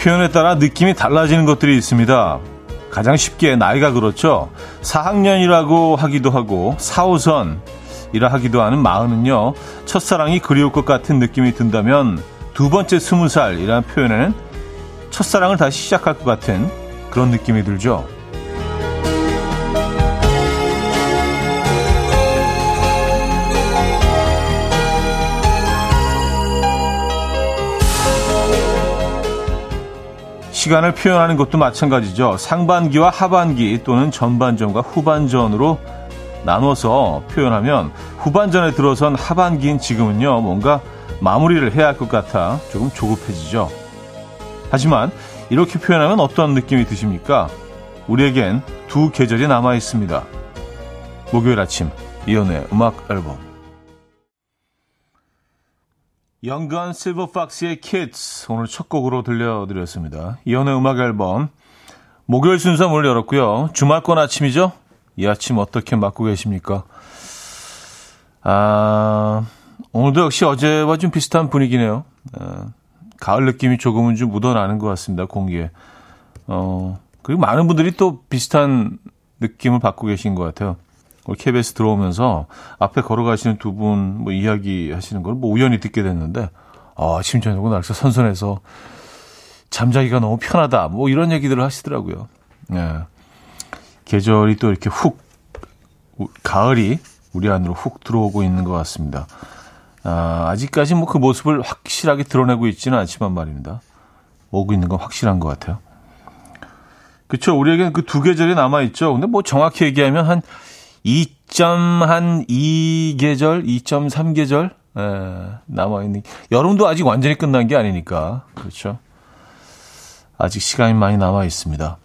표현에 따라 느낌이 달라지는 것들이 있습니다. 가장 쉽게 나이가 그렇죠. 4학년이라고 하기도 하고 4호선이라 하기도 하는 마흔은요. 첫사랑이 그리울 것 같은 느낌이 든다면 두 번째 스무 살이라는 표현에는 첫사랑을 다시 시작할 것 같은 그런 느낌이 들죠. 시간을 표현하는 것도 마찬가지죠. 상반기와 하반기 또는 전반전과 후반전으로 나눠서 표현하면 후반전에 들어선 하반기인 지금은요, 뭔가 마무리를 해야 할 것 같아 조금 조급해지죠. 하지만 이렇게 표현하면 어떤 느낌이 드십니까? 우리에겐 두 계절이 남아 있습니다. 목요일 아침 이연의 음악 앨범 영건 실버팍스의 키즈 오늘 첫 곡으로 들려드렸습니다. 이연의 음악 앨범 목요일 순서 문을 열었고요. 주말권 아침이죠? 이 아침 어떻게 맞고 계십니까? 아, 오늘도 역시 어제와 좀 비슷한 분위기네요. 아, 가을 느낌이 조금은 좀 묻어나는 것 같습니다. 공기에. 어, 그리고 많은 분들이 또 비슷한 느낌을 받고 계신 것 같아요. KBS 들어오면서 앞에 걸어가시는 두 분 뭐 이야기 하시는 걸 뭐 우연히 듣게 됐는데, 아, 저녁은 날씨 선선해서 잠자기가 너무 편하다. 뭐 이런 얘기들을 하시더라고요. 예. 계절이 또 이렇게 훅, 가을이 우리 안으로 훅 들어오고 있는 것 같습니다. 아, 아직까지 뭐 그 모습을 확실하게 드러내고 있지는 않지만 말입니다. 오고 있는 건 확실한 것 같아요. 그렇죠. 우리에게는 그 두 계절이 남아 있죠. 근데 뭐 정확히 얘기하면 한 2.2 계절, 2.3 계절 예, 남아 있는 여름도 아직 완전히 끝난 게 아니니까 그렇죠. 아직 시간이 많이 남아 있습니다.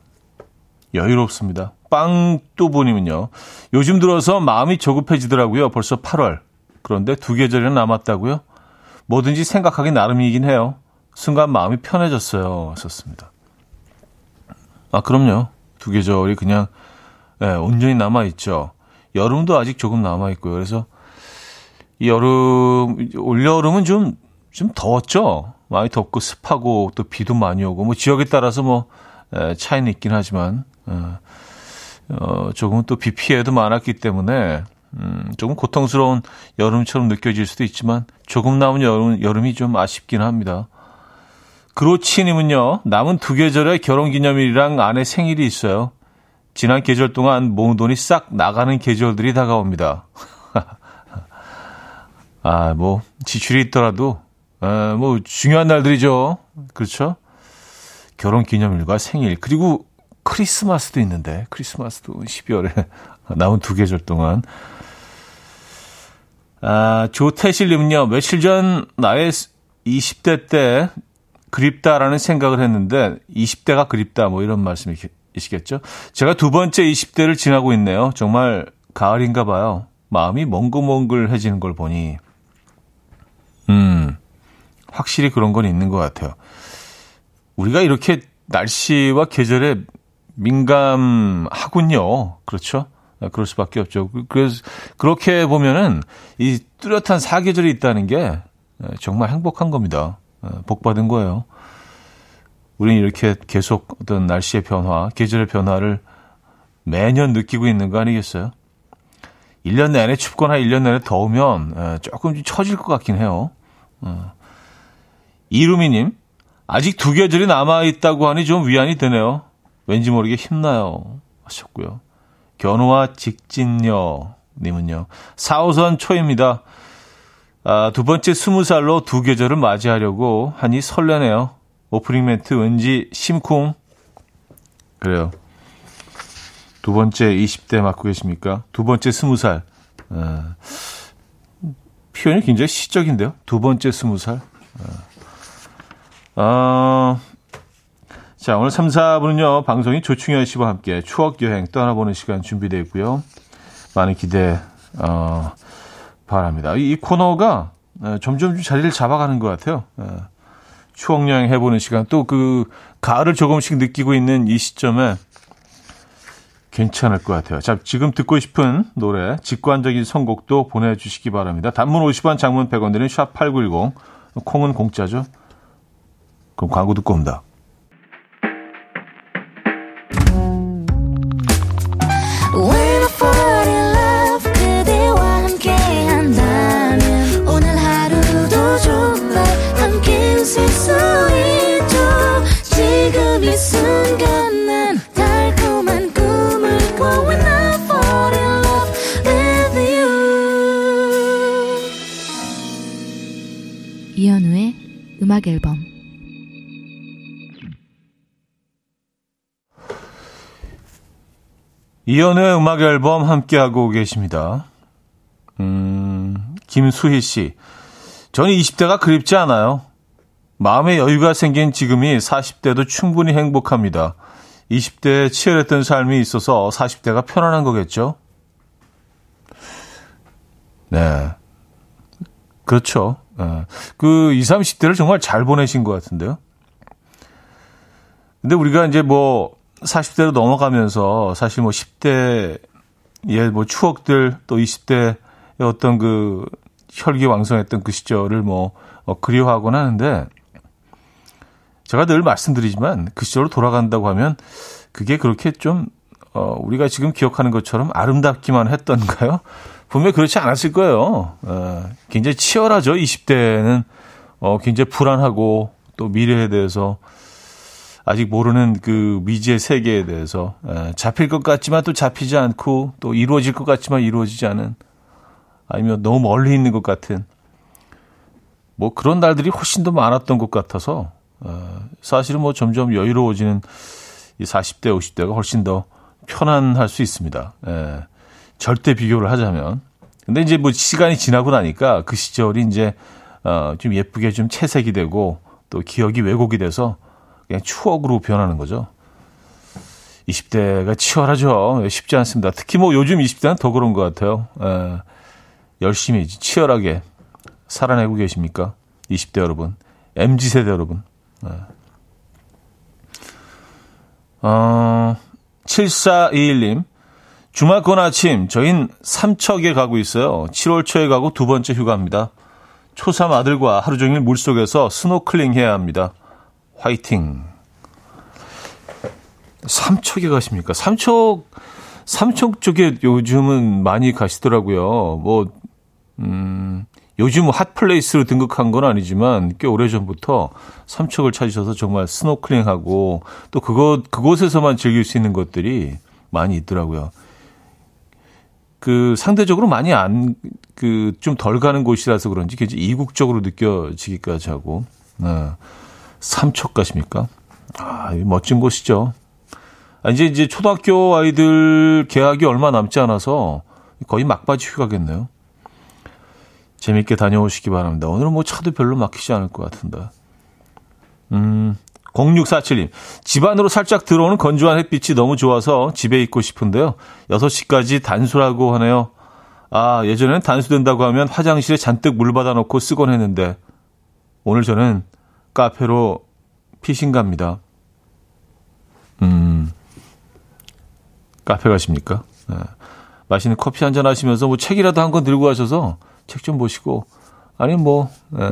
여유롭습니다. 빵또보님은요. 요즘 들어서 마음이 조급해지더라고요. 벌써 8월. 그런데 두 계절이나 남았다고요? 뭐든지 생각하기 나름이긴 해요. 순간 마음이 편해졌어요. 썼습니다. 아, 그럼요. 두 계절이 그냥 예, 온전히 남아 있죠. 여름도 아직 조금 남아 있고요. 그래서 이 여름 올 여름은 좀좀 더웠죠. 많이 덥고 습하고 또 비도 많이 오고 뭐 지역에 따라서 뭐 차이는 있긴 하지만 어, 어 조금은 또비 피해도 많았기 때문에 음, 조금 고통스러운 여름처럼 느껴질 수도 있지만 조금 남은 여름 여름이 좀 아쉽긴 합니다. 그로치님은요 남은 두 계절의 결혼기념일이랑 아내 생일이 있어요. 지난 계절 동안 모은 돈이 싹 나가는 계절들이 다가옵니다. 아, 뭐, 지출이 있더라도, 아, 뭐, 중요한 날들이죠. 그렇죠? 결혼 기념일과 생일, 그리고 크리스마스도 있는데, 크리스마스도 12월에 남은 두 계절 동안. 아, 조태실님은요, 며칠 전 나의 20대 때 그립다라는 생각을 했는데, 20대가 그립다, 뭐 이런 말씀이 이시겠죠? 제가 두 번째 20대를 지나고 있네요. 정말 가을인가 봐요. 마음이 몽글몽글해지는 걸 보니, 음, 확실히 그런 건 있는 것 같아요. 우리가 이렇게 날씨와 계절에 민감하군요. 그렇죠? 아, 그럴 수밖에 없죠. 그, 그래서 그렇게 보면은 이 뚜렷한 사계절이 있다는 게 정말 행복한 겁니다. 복 받은 거예요. 우리는 이렇게 계속 어떤 날씨의 변화, 계절의 변화를 매년 느끼고 있는 거 아니겠어요? 1년 내내 춥거나 1년 내내 더우면 조금 처질 것 같긴 해요. 어. 이루미님, 아직 두 계절이 남아있다고 하니 좀 위안이 되네요. 왠지 모르게 힘나요. 하셨고요. 견우와 직진녀 님은요. 4호선 초입니다. 아, 두 번째 스무 살로 두 계절을 맞이하려고 하니 설레네요. 오프닝 멘트 왠지 심쿵. 그래요. 두 번째 20대 맞고 계십니까? 두 번째 20살. 어, 표현이 굉장히 시적인데요. 두 번째 20살. 어, 어, 자, 오늘 3, 4분은요, 방송이 조충현 씨와 함께 추억여행 떠나보는 시간 준비되어 있고요. 많은 기대, 어, 바랍니다. 이, 이 코너가 어, 점점 좀 자리를 잡아가는 것 같아요. 어. 추억 여행 해보는 시간 또 그 가을을 조금씩 느끼고 있는 이 시점에 괜찮을 것 같아요. 자, 지금 듣고 싶은 노래, 직관적인 선곡도 보내주시기 바랍니다. 단문 50원, 장문 100원 드는 샵8910. 콩은 공짜죠? 그럼 광고 듣고 옵니다. 이현우의 음악 앨범 이연우의 음악 앨범 함께하고 계십니다. 음, 김수희 씨. 저는 20대가 그립지 않아요. 마음의 여유가 생긴 지금이 40대도 충분히 행복합니다. 20대에 치열했던 삶이 있어서 40대가 편안한 거겠죠? 네. 그렇죠. 네. 그 20, 30대를 정말 잘 보내신 것 같은데요. 근데 우리가 이제 뭐 40대로 넘어가면서 사실 뭐 10대의 뭐 추억들 또 20대의 어떤 그 혈기왕성했던 그 시절을 뭐 어, 그리워하곤 하는데 제가 늘 말씀드리지만 그 시절로 돌아간다고 하면 그게 그렇게 좀 어, 우리가 지금 기억하는 것처럼 아름답기만 했던가요? 분명히 그렇지 않았을 거예요. 어, 굉장히 치열하죠. 20대는 어, 굉장히 불안하고 또 미래에 대해서 아직 모르는 그 미지의 세계에 대해서 에, 잡힐 것 같지만 또 잡히지 않고 또 이루어질 것 같지만 이루어지지 않은 아니면 너무 멀리 있는 것 같은 뭐 그런 날들이 훨씬 더 많았던 것 같아서 어, 사실은 뭐 점점 여유로워지는 이 40대, 50대가 훨씬 더 편안할 수 있습니다. 에, 절대 비교를 하자면. 근데 이제 뭐 시간이 지나고 나니까 그 시절이 이제 어, 좀 예쁘게 좀 채색이 되고 또 기억이 왜곡이 돼서 그냥 추억으로 변하는 거죠. 20대가 치열하죠. 쉽지 않습니다. 특히 뭐 요즘 20대는 더 그런 것 같아요. 에, 열심히 치열하게 살아내고 계십니까? 20대 여러분, MZ 세대 여러분. 에. 어, 7421님. 주말권 아침, 저흰 삼척에 가고 있어요. 7월 초에 가고 두 번째 휴가입니다. 초3 아들과 하루 종일 물속에서 스노클링 해야 합니다. 화이팅. 삼척에 가십니까? 삼척, 삼척 쪽에 요즘은 많이 가시더라고요. 뭐, 음, 요즘 핫플레이스로 등극한 건 아니지만 꽤 오래전부터 삼척을 찾으셔서 정말 스노클링하고 또 그곳, 그곳에서만 즐길 수 있는 것들이 많이 있더라고요. 그 상대적으로 많이 안, 그 좀 덜 가는 곳이라서 그런지 굉장히 이국적으로 느껴지기까지 하고, 네. 삼척 가십니까? 아, 멋진 곳이죠. 아, 이제 이제 초등학교 아이들 개학이 얼마 남지 않아서 거의 막바지 휴가겠네요. 재밌게 다녀오시기 바랍니다. 오늘은 뭐 차도 별로 막히지 않을 것 같은데. 음, 0647님. 집 안으로 살짝 들어오는 건조한 햇빛이 너무 좋아서 집에 있고 싶은데요. 6시까지 단수라고 하네요. 아, 예전에는 단수된다고 하면 화장실에 잔뜩 물 받아놓고 쓰곤 했는데, 오늘 저는 카페로 피신 갑니다. 음, 카페 가십니까? 네. 맛있는 커피 한 잔 하시면서 뭐 책이라도 한 권 들고 가셔서 책 좀 보시고, 아니 뭐, 네.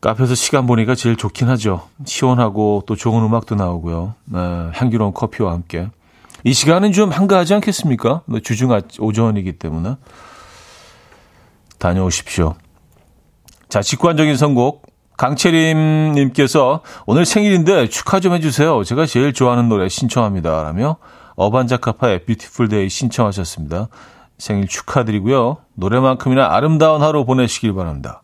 카페에서 시간 보니까 제일 좋긴 하죠. 시원하고 또 좋은 음악도 나오고요. 네, 향기로운 커피와 함께. 이 시간은 좀 한가하지 않겠습니까? 뭐 주중 오전이기 때문에. 다녀오십시오. 자, 직관적인 선곡. 강채림님께서 오늘 생일인데 축하 좀 해주세요. 제가 제일 좋아하는 노래 신청합니다. 라며 어반자카파의 Beautiful Day 신청하셨습니다. 생일 축하드리고요. 노래만큼이나 아름다운 하루 보내시길 바랍니다.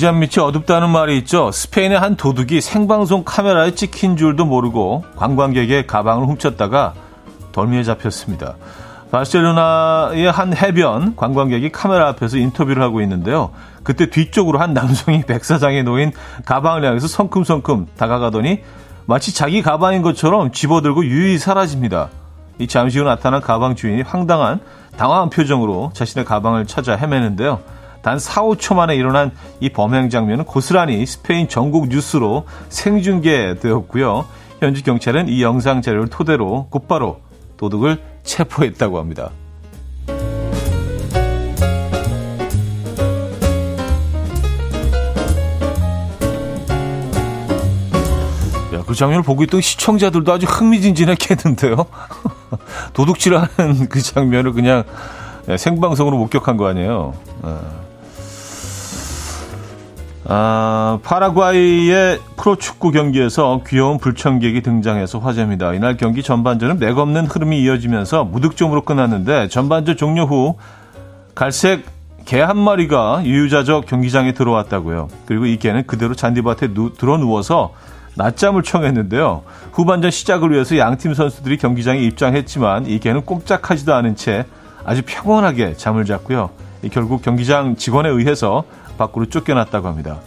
등잔 밑이 어둡다는 말이 있죠. 스페인의 한 도둑이 생방송 카메라에 찍힌 줄도 모르고 관광객의 가방을 훔쳤다가 덜미에 잡혔습니다. 바르셀로나의 한 해변 관광객이 카메라 앞에서 인터뷰를 하고 있는데요. 그때 뒤쪽으로 한 남성이 백사장에 놓인 가방을 향해서 성큼성큼 다가가더니 마치 자기 가방인 것처럼 집어들고 유유히 사라집니다. 이 잠시 후 나타난 가방 주인이 황당한 당황한 표정으로 자신의 가방을 찾아 헤매는데요. 단 4, 5초 만에 일어난 이 범행 장면은 고스란히 스페인 전국 뉴스로 생중계되었고요. 현지 경찰은 이 영상 자료를 토대로 곧바로 도둑을 체포했다고 합니다. 야, 그 장면을 보고 있던 시청자들도 아주 흥미진진했겠는데요. 도둑질하는 그 장면을 그냥 생방송으로 목격한 거 아니에요. 어. 아, 파라과이의 프로축구 경기에서 귀여운 불청객이 등장해서 화제입니다. 이날 경기 전반전은 맥없는 흐름이 이어지면서 무득점으로 끝났는데 전반전 종료 후 갈색 개 한 마리가 유유자적 경기장에 들어왔다고요. 그리고 이 개는 그대로 잔디밭에 누, 들어 누워서 낮잠을 청했는데요. 후반전 시작을 위해서 양팀 선수들이 경기장에 입장했지만 이 개는 꼼짝하지도 않은 채 아주 평온하게 잠을 잤고요. 결국 경기장 직원에 의해서 밖으로 쫓겨났다고 합니다.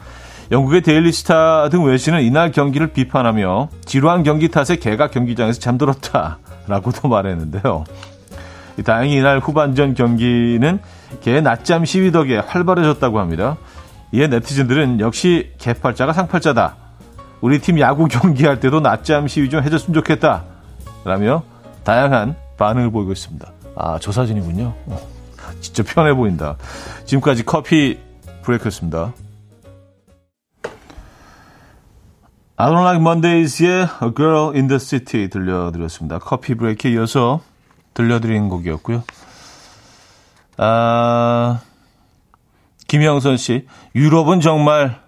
영국의 데일리스타 등 외신은 이날 경기를 비판하며 지루한 경기 탓에 개가 경기장에서 잠들었다라고도 말했는데요. 다행히 이날 후반전 경기는 개의 낮잠 시위 덕에 활발해졌다고 합니다. 이에 네티즌들은 역시 개팔자가 상팔자다. 우리 팀 야구 경기할 때도 낮잠 시위 좀 해줬으면 좋겠다. 라며 다양한 반응을 보이고 있습니다. 아, 저 사진이군요. 어, 진짜 편해 보인다. 지금까지 커피 브레이크였습니다. I don't like Mondays의 A Girl in the City 들려드렸습니다. 커피 브레이크에 이어서 들려드린 곡이었고요. 아, 김영선 씨, 유럽은 정말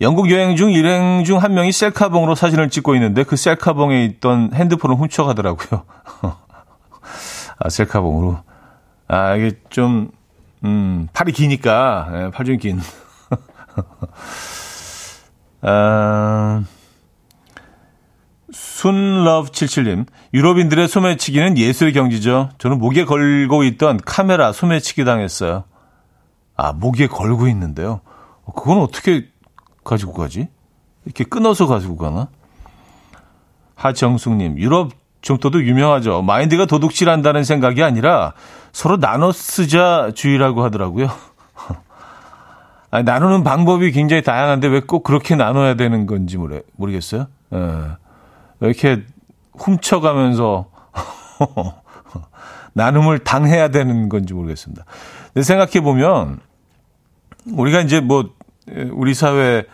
영국 여행 중 일행 중 한 명이 셀카봉으로 사진을 찍고 있는데 그 셀카봉에 있던 핸드폰을 훔쳐가더라고요. 아, 셀카봉으로. 아, 이게 좀, 음, 팔이 기니까, 예, 팔좀 긴. 아, 순러브77님, 유럽인들의 소매치기는 예술 경지죠. 저는 목에 걸고 있던 카메라 소매치기 당했어요. 아, 목에 걸고 있는데요. 어, 그건 어떻게 가지고 가지? 이렇게 끊어서 가지고 가나? 하정숙님, 유럽 정도도 유명하죠. 마인드가 도둑질한다는 생각이 아니라 서로 나눠 쓰자 주의라고 하더라고요. 아니, 나누는 방법이 굉장히 다양한데 왜 꼭 그렇게 나눠야 되는 건지 모르, 모르겠어요. 예. 왜 이렇게 훔쳐가면서 나눔을 당해야 되는 건지 모르겠습니다. 근데 생각해 보면 우리가 이제 뭐 우리 사회에는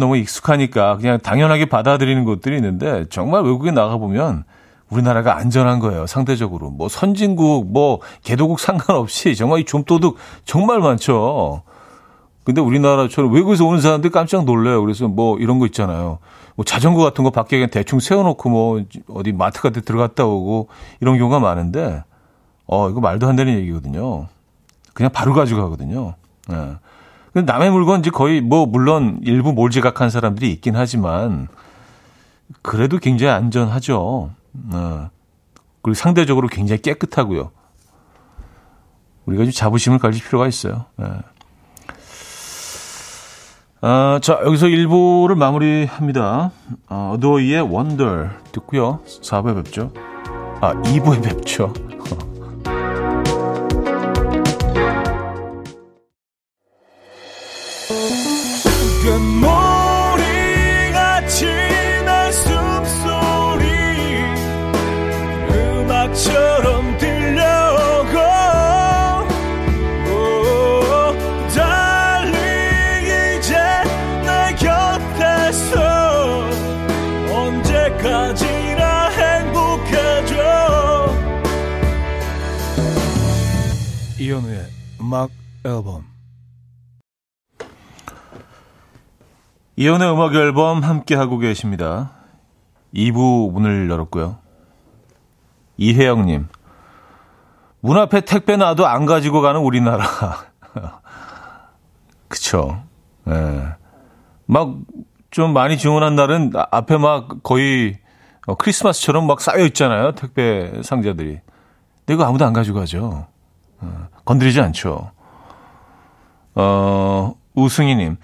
너무 익숙하니까 그냥 당연하게 받아들이는 것들이 있는데 정말 외국에 나가 보면 우리나라가 안전한 거예요. 상대적으로. 뭐 선진국, 뭐 개도국 상관없이 정말 이 좀도둑 정말 많죠. 근데 우리나라처럼 외국에서 오는 사람들 깜짝 놀래요. 그래서 뭐 이런 거 있잖아요. 뭐 자전거 같은 거 밖에 그냥 대충 세워놓고 뭐 어디 마트 같은 데 들어갔다 오고 이런 경우가 많은데 어, 이거 말도 안 되는 얘기거든요. 그냥 바로 가져가거든요. 예. 근데 남의 물건 이제 거의 뭐 물론 일부 몰지각한 사람들이 있긴 하지만 그래도 굉장히 안전하죠. 어. 그리고 상대적으로 굉장히 깨끗하고요. 우리가 좀 자부심을 가질 필요가 있어요. 네. 아, 자, 여기서 1부를 마무리합니다. 어, 어도이의 원더 듣고요. 4부에 뵙죠. 아, 2부에 뵙죠. 이 음악 앨범 이현우의 음악 앨범 함께 하고 계십니다. 2부 문을 열었고요. 이혜영 님 문 앞에 택배 놔도 안 가지고 가는 우리나라 그쵸 예. 막좀 많이 주문한 날은 앞에 막 거의 크리스마스처럼 막 쌓여 있잖아요 택배 상자들이 이거 아무도 안 가지고 가죠 어, 건드리지 않죠. 어, 우승희님,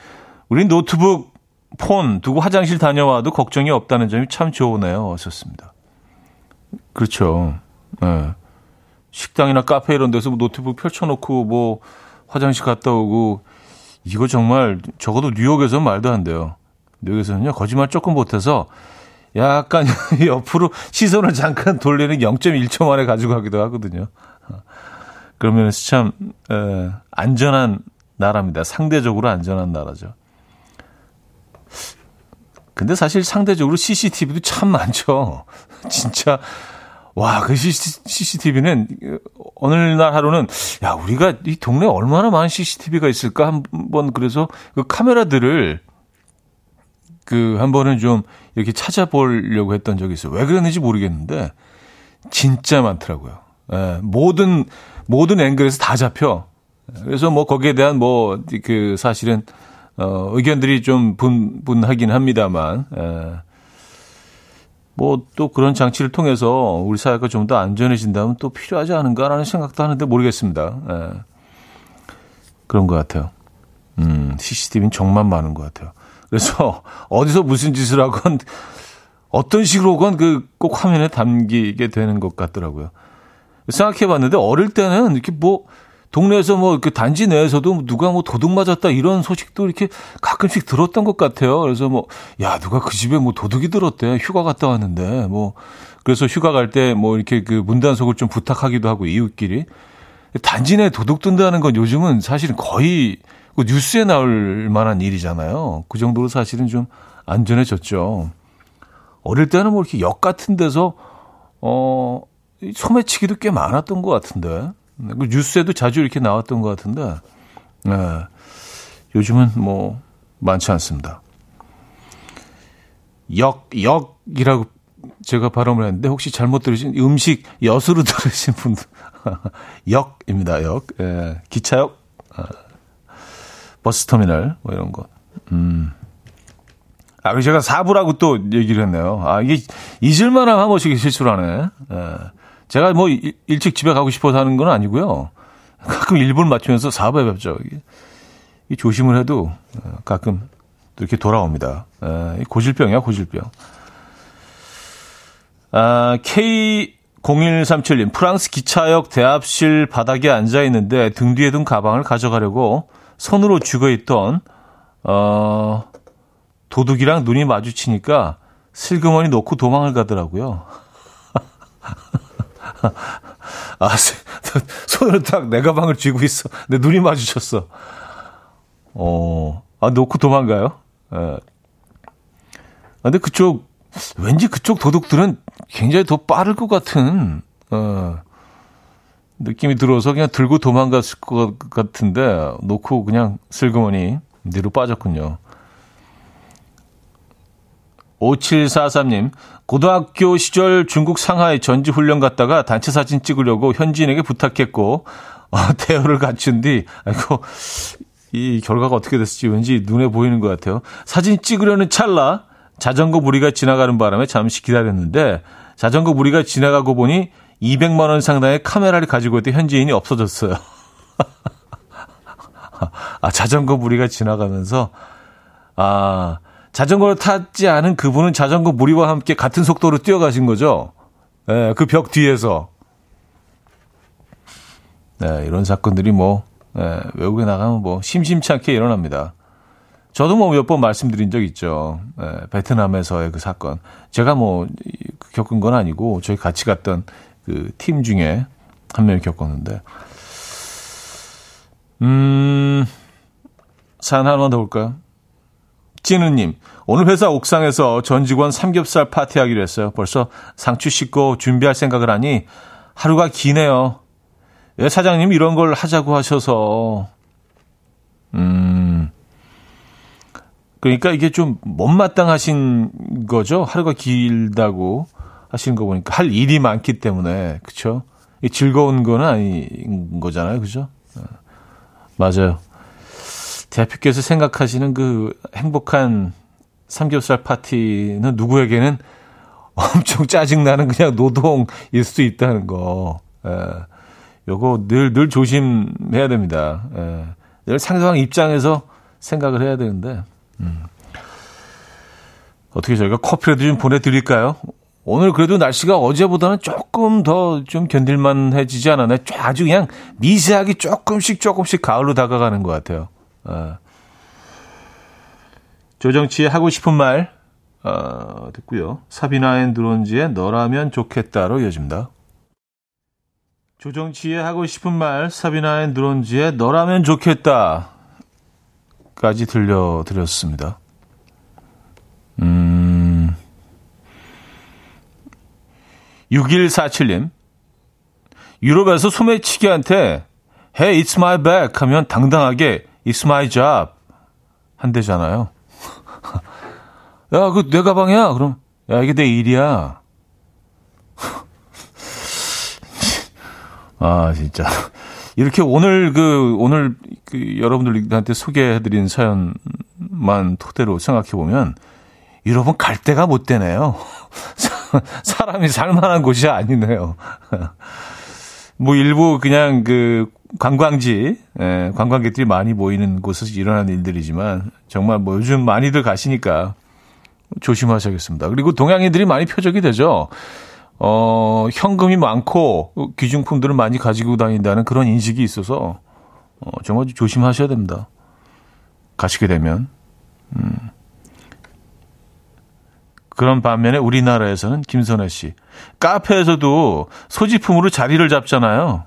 우리 노트북, 폰 두고 화장실 다녀와도 걱정이 없다는 점이 참 좋으네요. 하셨습니다. 그렇죠. 네. 식당이나 카페 이런 데서 뭐 노트북 펼쳐놓고 뭐 화장실 갔다 오고 이거 정말 적어도 뉴욕에서 말도 안 돼요. 뉴욕에서는요 거짓말 조금 못해서 약간 옆으로 시선을 잠깐 돌리는 0.1초 만에 가지고 가기도 하거든요. 그러면 참 에, 안전한 나라입니다. 상대적으로 안전한 나라죠. 근데 사실 상대적으로 CCTV도 참 많죠. 진짜 와, 그 CCTV는 오늘날 하루는 야, 우리가 이 동네 에 얼마나 많은 CCTV가 있을까 한번 그래서 그 카메라들을 그 한 번은 좀 이렇게 찾아보려고 했던 적이 있어요. 왜 그랬는지 모르겠는데 진짜 많더라고요. 예, 모든 모든 앵글에서 다 잡혀. 그래서 뭐 거기에 대한 뭐 그 사실은 어 의견들이 좀 분 분하긴 합니다만 예. 뭐또 그런 장치를 통해서 우리 사회가 좀 더 안전해진다면 또 필요하지 않은가라는 생각도 하는데 모르겠습니다. 예. 그런 것 같아요. 음, CCTV는 정말 많은 것 같아요. 그래서 어디서 무슨 짓을 하건 어떤 식으로건 그 꼭 화면에 담기게 되는 것 같더라고요. 생각해 봤는데 어릴 때는 이렇게 뭐 동네에서 뭐 그 단지 내에서도 누가 뭐 도둑 맞았다 이런 소식도 이렇게 가끔씩 들었던 것 같아요. 그래서 뭐, 야, 누가 그 집에 뭐 도둑이 들었대. 휴가 갔다 왔는데, 뭐, 그래서 휴가 갈 때 뭐 이렇게 그 문단속을 좀 부탁하기도 하고 이웃끼리. 단지 내 도둑 든다는 건 요즘은 사실은 거의 그 뉴스에 나올 만한 일이잖아요. 그 정도로 사실은 좀 안전해졌죠. 어릴 때는 뭐 이렇게 역 같은 데서, 어, 소매치기도 꽤 많았던 것 같은데. 네, 그 뉴스에도 자주 이렇게 나왔던 것 같은데, 네, 요즘은 뭐, 많지 않습니다. 역, 역이라고 제가 발음을 했는데, 혹시 잘못 들으신 음식 엿으로 들으신 분들, 역입니다, 역. 예, 기차역, 아, 버스터미널, 뭐 이런 거. 음. 아, 제가 사부라고 또 얘기를 했네요. 아, 이게 잊을만한 한 번씩 실수를 하네. 예. 제가 뭐 일찍 집에 가고 싶어서 하는 건 아니고요. 가끔 일본 맞추면서 사업에 뵙죠. 이 조심을 해도 어, 가끔 이렇게 돌아옵니다. 고질병이야, 고질병. 아, K0137님, 프랑스 기차역 대합실 바닥에 앉아 있는데 등 뒤에 둔 가방을 가져가려고 손으로 쥐고 있던, 어, 도둑이랑 눈이 마주치니까 슬그머니 놓고 도망을 가더라고요. 아, 손으로 딱 내 가방을 쥐고 있어. 내 눈이 마주쳤어. 어, 아, 놓고 도망가요? 예. 아, 근데 그쪽, 왠지 그쪽 도둑들은 굉장히 더 빠를 것 같은, 어, 느낌이 들어서 그냥 들고 도망갔을 것 같은데, 놓고 그냥 슬그머니 뒤로 빠졌군요. 5743님, 고등학교 시절 중국 상하이 전지 훈련 갔다가 단체 사진 찍으려고 현지인에게 부탁했고, 어, 대여를 갖춘 뒤, 아이고, 이 결과가 어떻게 됐을지 왠지 눈에 보이는 것 같아요. 사진 찍으려는 찰나, 자전거 무리가 지나가는 바람에 잠시 기다렸는데, 자전거 무리가 지나가고 보니 200만원 상당의 카메라를 가지고 있던 현지인이 없어졌어요. 아, 자전거 무리가 지나가면서, 아, 자전거를 타지 않은 그분은 자전거 무리와 함께 같은 속도로 뛰어가신 거죠. 예, 그 벽 뒤에서. 네, 이런 사건들이 뭐, 예, 외국에 나가면 뭐, 심심치 않게 일어납니다. 저도 뭐 몇 번 말씀드린 적 있죠. 예, 베트남에서의 그 사건. 제가 뭐, 겪은 건 아니고, 저희 같이 갔던 그 팀 중에 한 명이 겪었는데. 음, 사연 하나만 더 볼까요? 찐우님, 오늘 회사 옥상에서 전 직원 삼겹살 파티하기로 했어요. 벌써 상추 씻고 준비할 생각을 하니 하루가 기네요. 왜 사장님 이런 걸 하자고 하셔서. 음. 그러니까 이게 좀 못마땅하신 거죠. 하루가 길다고 하시는 거 보니까 할 일이 많기 때문에. 그쵸? 즐거운 거는 아닌 거잖아요. 그죠? 어, 맞아요. 대표께서 생각하시는 그 행복한 삼겹살 파티는 누구에게는 엄청 짜증나는 그냥 노동일 수도 있다는 거. 예. 요거 늘, 늘 조심해야 됩니다. 예. 늘 상대방 입장에서 생각을 해야 되는데, 음. 어떻게 저희가 커피라도 좀 보내드릴까요? 오늘 그래도 날씨가 어제보다는 조금 더 좀 견딜만해지지 않았나요? 아주 그냥 미세하게 조금씩 조금씩 가을로 다가가는 것 같아요. 어, 조정치의 하고 싶은 말 어, 듣고요. 사비나 앤 드론즈의 너라면 좋겠다로 이어집니다. 조정치의 하고 싶은 말 사비나 앤 드론즈의 너라면 좋겠다까지 들려드렸습니다. 음... 6147님 유럽에서 소매치기한테 Hey, it's my back 하면 당당하게 It's my job 한대잖아요. 야, 그 내 가방이야. 그럼 야, 이게 내 일이야. 아, 진짜. 이렇게 오늘 그 오늘 그 여러분들한테 소개해드린 사연만 토대로 생각해 보면 여러분 갈 데가 못 되네요. 사람이 살만한 곳이 아니네요. 뭐 일부 그냥 그 관광지, 예, 관광객들이 많이 모이는 곳에서 일어나는 일들이지만 정말 뭐 요즘 많이들 가시니까 조심하셔야겠습니다. 그리고 동양인들이 많이 표적이 되죠. 어, 현금이 많고 귀중품들을 많이 가지고 다닌다는 그런 인식이 있어서 어, 정말 조심하셔야 됩니다. 가시게 되면. 음. 그런 반면에 우리나라에서는 김선혜 씨 카페에서도 소지품으로 자리를 잡잖아요.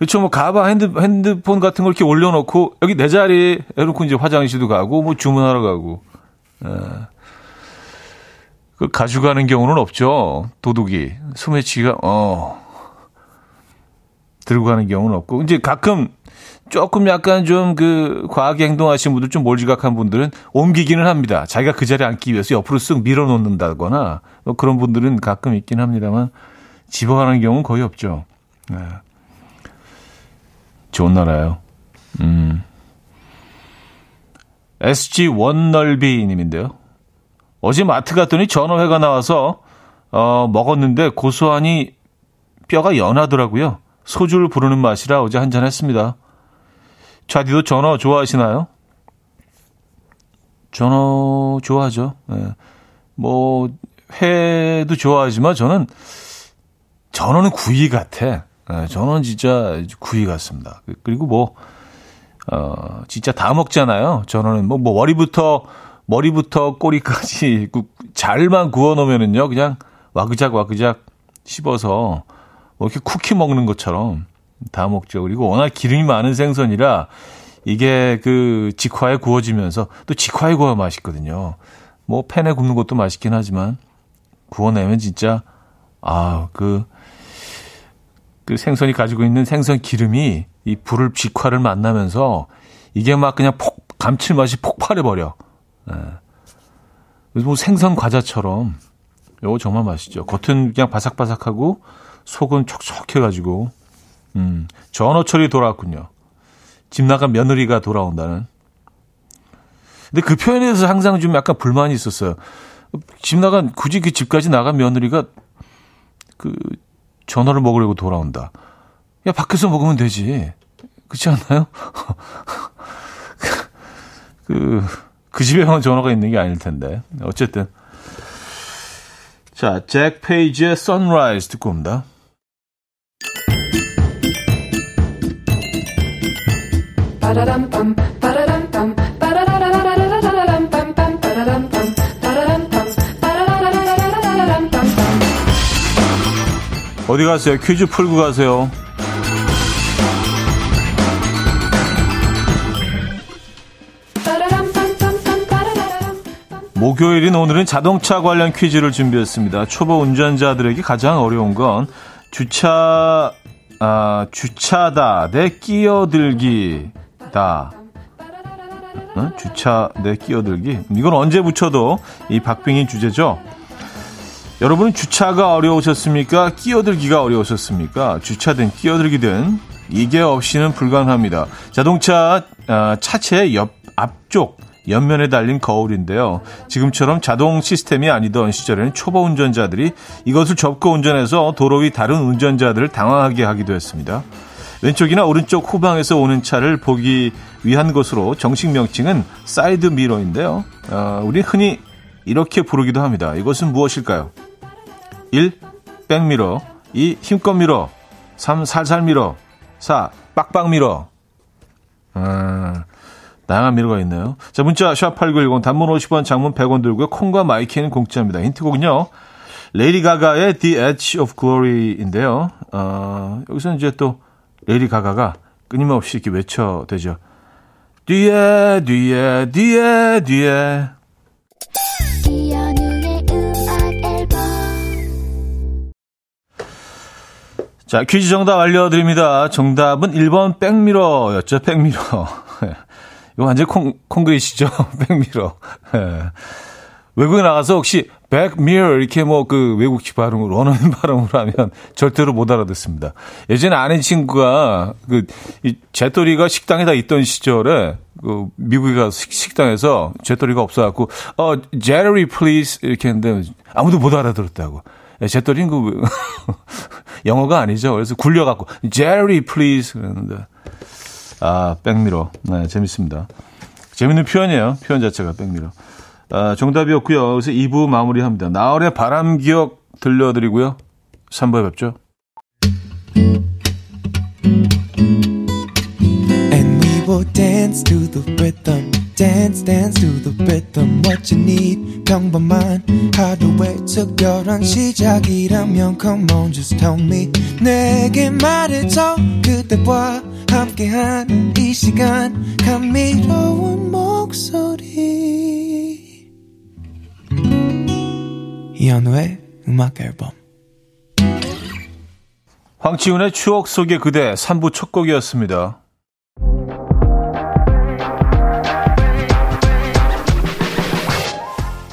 그렇죠. 뭐 가방, 핸드, 핸드폰 같은 걸 이렇게 올려놓고 여기 내 자리 해놓고 이제 화장실도 가고 뭐 주문하러 가고. 에. 그 가져가는 경우는 없죠. 도둑이 소매치기가 어 들고 가는 경우는 없고 이제 가끔 조금 약간 좀 그 과하게 행동하시는 분들 좀 몰지각한 분들은 옮기기는 합니다. 자기가 그 자리에 앉기 위해서 옆으로 쓱 밀어놓는다거나 뭐 그런 분들은 가끔 있긴 합니다만 집어가는 경우는 거의 없죠. 네. 좋은 나라요. 음. SG 원널비 님인데요. 어제 마트 갔더니 전어회가 나와서 어, 먹었는데 고소하니 뼈가 연하더라고요. 소주를 부르는 맛이라 어제 한 잔 했습니다. 좌디도 전어 좋아하시나요? 전어 좋아하죠. 네. 뭐 회도 좋아하지만 저는 전어는 구이 같아. 네, 전어는 진짜 구이 같습니다. 그리고 뭐 어, 진짜 다 먹잖아요. 전어는 뭐, 뭐 머리부터 머리부터 꼬리까지 잘만 구워 놓으면은요, 그냥 와그작 와그작 씹어서 뭐 이렇게 쿠키 먹는 것처럼 다 먹죠. 그리고 워낙 기름이 많은 생선이라 이게 그 직화에 구워지면서 또 직화에 구워 맛있거든요. 뭐 팬에 굽는 것도 맛있긴 하지만 구워내면 진짜 아, 그, 그 생선이 가지고 있는 생선 기름이 이 불을 직화를 만나면서 이게 막 그냥 폭, 감칠맛이 폭발해 버려. 예. 그래서 뭐 생선 과자처럼 요거 정말 맛있죠. 겉은 그냥 바삭바삭하고 속은 촉촉해가지고 음, 전어철이 돌아왔군요. 집 나간 며느리가 돌아온다는. 근데 그 표현에 대해서 항상 좀 약간 불만이 있었어요. 집 나간 굳이 그 집까지 나간 며느리가 그 전어를 먹으려고 돌아온다. 야 밖에서 먹으면 되지. 그렇지 않나요? 그, 그 집에만 전화가 있는 게 아닐 텐데. 어쨌든. 자, 잭 페이지의 Sunrise 듣고 옵니다. 어디 가세요? 퀴즈 풀고 가세요. 목요일인 오늘은 자동차 관련 퀴즈를 준비했습니다. 초보 운전자들에게 가장 어려운 건 주차 아, 주차다 내 끼어들기다. 어? 주차 내 끼어들기. 이건 언제 붙여도 이 박빙인 주제죠. 여러분은 주차가 어려우셨습니까? 끼어들기가 어려우셨습니까? 주차든 끼어들기든 이게 없이는 불가능합니다. 자동차 아, 차체 옆 앞쪽 옆면에 달린 거울인데요. 지금처럼 자동 시스템이 아니던 시절에는 초보 운전자들이 이것을 접고 운전해서 도로 위 다른 운전자들을 당황하게 하기도 했습니다. 왼쪽이나 오른쪽 후방에서 오는 차를 보기 위한 것으로 정식 명칭은 사이드 미러인데요. 어, 우리 흔히 이렇게 부르기도 합니다. 이것은 무엇일까요? 1. 백미러 2. 힘껏 미러 3. 살살 미러 4. 빡빡 미러 음, 다양한 미러가 있네요. 자, 문자 샵8910 단문 50원, 장문 100원 들고요. 콩과 my K는 공짜입니다. 힌트곡은요. 레이디 가가의 The Edge of Glory인데요. 어, 여기서 이제 또 레이디 가가가 끊임없이 이렇게 외쳐대죠. 뒤에 뒤에 뒤에 뒤에 자, 퀴즈 정답 알려드립니다. 정답은 1번 백미러였죠, 백미러. 이거 완전 콩, 콩글리시죠? 백미러. 예. 외국에 나가서 혹시 백미러 이렇게 뭐 그 외국식 발음으로 원하는 발음으로 하면 절대로 못 알아듣습니다. 예전에 아는 친구가 그 이 재떨이가 식당에다 있던 시절에 그 미국에 가서 식 당에서 재떨이가 없어갖고 어 재떨이 please 이렇게 했는데 아무도 못 알아들었다고. 재떨이는 그 영어가 아니죠. 그래서 굴려갖고 재떨이 please 그랬는데 아 백미러 네 재밌습니다. 재밌는 표현이에요. 표현 자체가 백미러. 아, 정답이었고요. 그래서 2부 마무리합니다. 나얼의 바람 기억 들려드리고요. 3부에 뵙죠. Dance to the rhythm. Dance dance to the rhythm what you need. 평범한 하루의 특별한 시작이라면 come on just tell me. 내게 말해줘 그대와 함께한 이 시간. 감미로운 목소리. 이현우의 음악 앨범. 황치훈의 추억 속의 그대 3부 첫 곡이었습니다.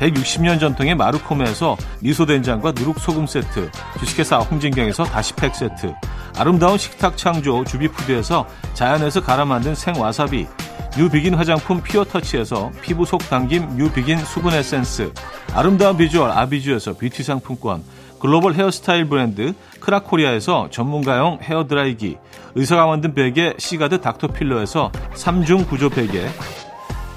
160년 전통의 마루코메에서 미소된장과 누룩소금 세트, 주식회사 홍진경에서 다시팩 세트, 아름다운 식탁 창조 주비푸드에서 자연에서 갈아 만든 생와사비, 뉴비긴 화장품 피어터치에서 피부 속 당김 뉴비긴 수분 에센스, 아름다운 비주얼 아비주에서 뷰티 상품권, 글로벌 헤어스타일 브랜드 크라코리아에서 전문가용 헤어드라이기, 의사가 만든 베개 시가드 닥터필러에서 3중 구조 베개,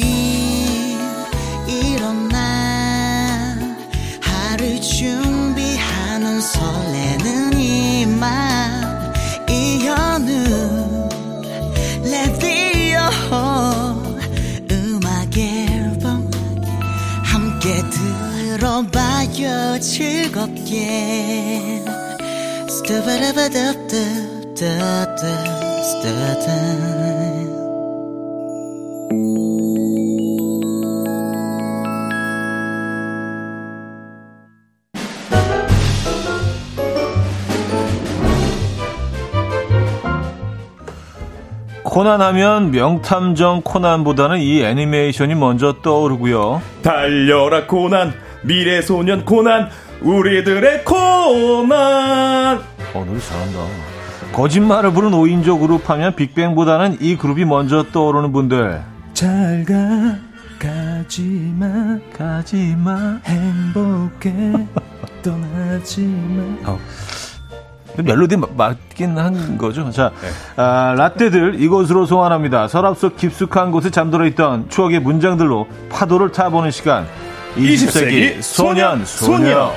일어나 즐겁게 스타바라바답답답답답 코난 하면 명탐정 코난보다는 이 애니메이션이 먼저 떠오르고요. 달려라 코난, 미래소년 코난, 우리들의 코난. 어, 노래 잘한다. 거짓말을 부른 5인조 그룹 하면 빅뱅보다는 이 그룹이 먼저 떠오르는 분들. 잘 가, 가지마, 가지마, 행복해, 떠나지마. 어. 멜로디 맞긴 한 거죠. 자, 네. 아, 라떼들 이곳으로 소환합니다. 서랍 속 깊숙한 곳에 잠들어 있던 추억의 문장들로 파도를 타보는 시간. 20세기, 20세기 소년, 소녀. 소녀.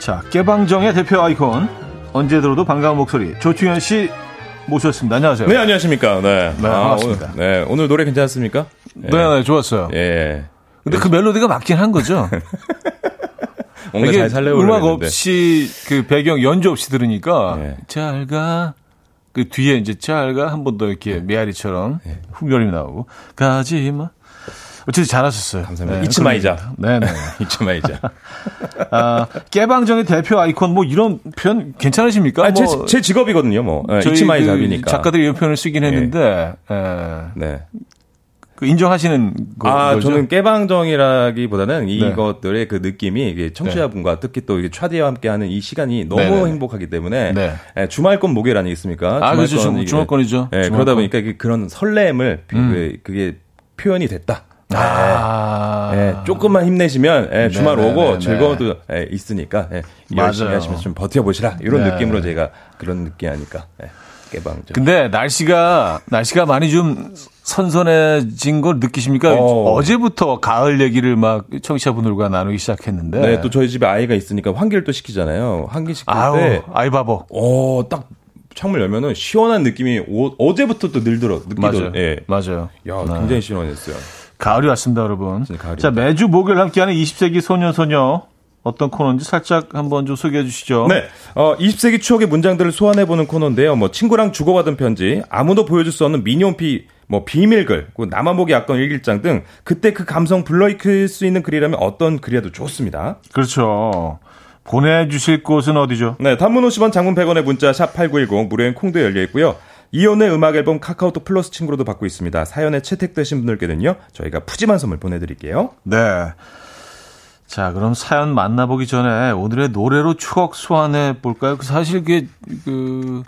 자, 깨방정의 대표 아이콘. 언제 들어도 반가운 목소리. 조충현 씨 모셨습니다. 안녕하세요. 네, 안녕하십니까. 네. 네, 아, 반갑습니다. 오늘, 네, 오늘 노래 괜찮습니까? 네, 네, 네 좋았어요. 예. 근데 그 멜로디가 맞긴 한 거죠. 뭔가 잘 살려고 음악 없이 그 배경 연주 없이 들으니까 네. 잘가 그 뒤에 이제 잘가 한 번 더 이렇게 네. 메아리처럼 네. 훅열이 나오고 가지마 어쨌든 잘하셨어요. 감사합니다. 네, 잊지 마이자. 네네. 잊지 마이자. 아, 깨방정의 대표 아이콘 뭐 이런 표현 괜찮으십니까? 아, 뭐 제, 제 직업이거든요. 뭐 네, 잊지 마이자이니까. 그 작가들이 이런 표현을 쓰긴 했는데. 네. 네. 그 인정하시는 거, 아, 거죠? 저는 깨방정이라기보다는 이것들의 그 느낌이 청취자분과 특히 또 차디와 함께하는 이 시간이 너무 네네. 행복하기 때문에 네. 예, 주말권 목요일 아니겠습니까? 아, 그렇죠. 주말권 주말권이죠. 예, 그러다 주말권. 음. 보니까 그런 설렘을 그- 그게 표현이 됐다. 아. 예, 조금만 힘내시면 예, 주말 네네네네. 오고 즐거워도 예, 있으니까 예, 열심히 맞아요. 하시면서 좀 버텨보시라 이런 네. 느낌으로 제가 그런 느낌 하니까 예, 깨방정. 근데 날씨가 날씨가 많이 좀 선선해진 걸 느끼십니까? 어. 어. 제부터 가을 얘기를 막 청취자분들과 나누기 시작했는데. 네, 또 저희 집에 아이가 있으니까 환기를 또 시키잖아요. 환기 시킬 아우, 때 아이 바보. 어, 딱 창문 열면은 시원한 느낌이 오- 어제부터 또 늘들어 느끼더. 맞아요. 예. 맞아요. 야, 네. 굉장히 시원했어요. 가을이 왔습니다, 여러분. 가을이 자, 매주 목요일 함께하는 20세기 소년 소녀 어떤 코너인지 살짝 한번 좀 소개해 주시죠. 네. 어, 20세기 추억의 문장들을 소환해 보는 코너인데요. 뭐, 친구랑 주고받은 편지, 아무도 보여줄 수 없는 미니홈피, 뭐, 비밀글, 그 나만 보기 아까운 일기장 등, 그때 그 감성 불러일으킬 수 있는 글이라면 어떤 글이라도 좋습니다. 그렇죠. 보내주실 곳은 어디죠? 네, 단문 50원, 장문 100원의 문자, 샵 8910, 무료인 콩도 열려 있고요. 이혼의 음악 앨범 카카오톡 플러스 친구로도 받고 있습니다. 사연에 채택되신 분들께는요, 저희가 푸짐한 선물 보내드릴게요. 네. 자, 그럼 사연 만나보기 전에 오늘의 노래로 추억 소환해 볼까요? 그 사실 그게 그,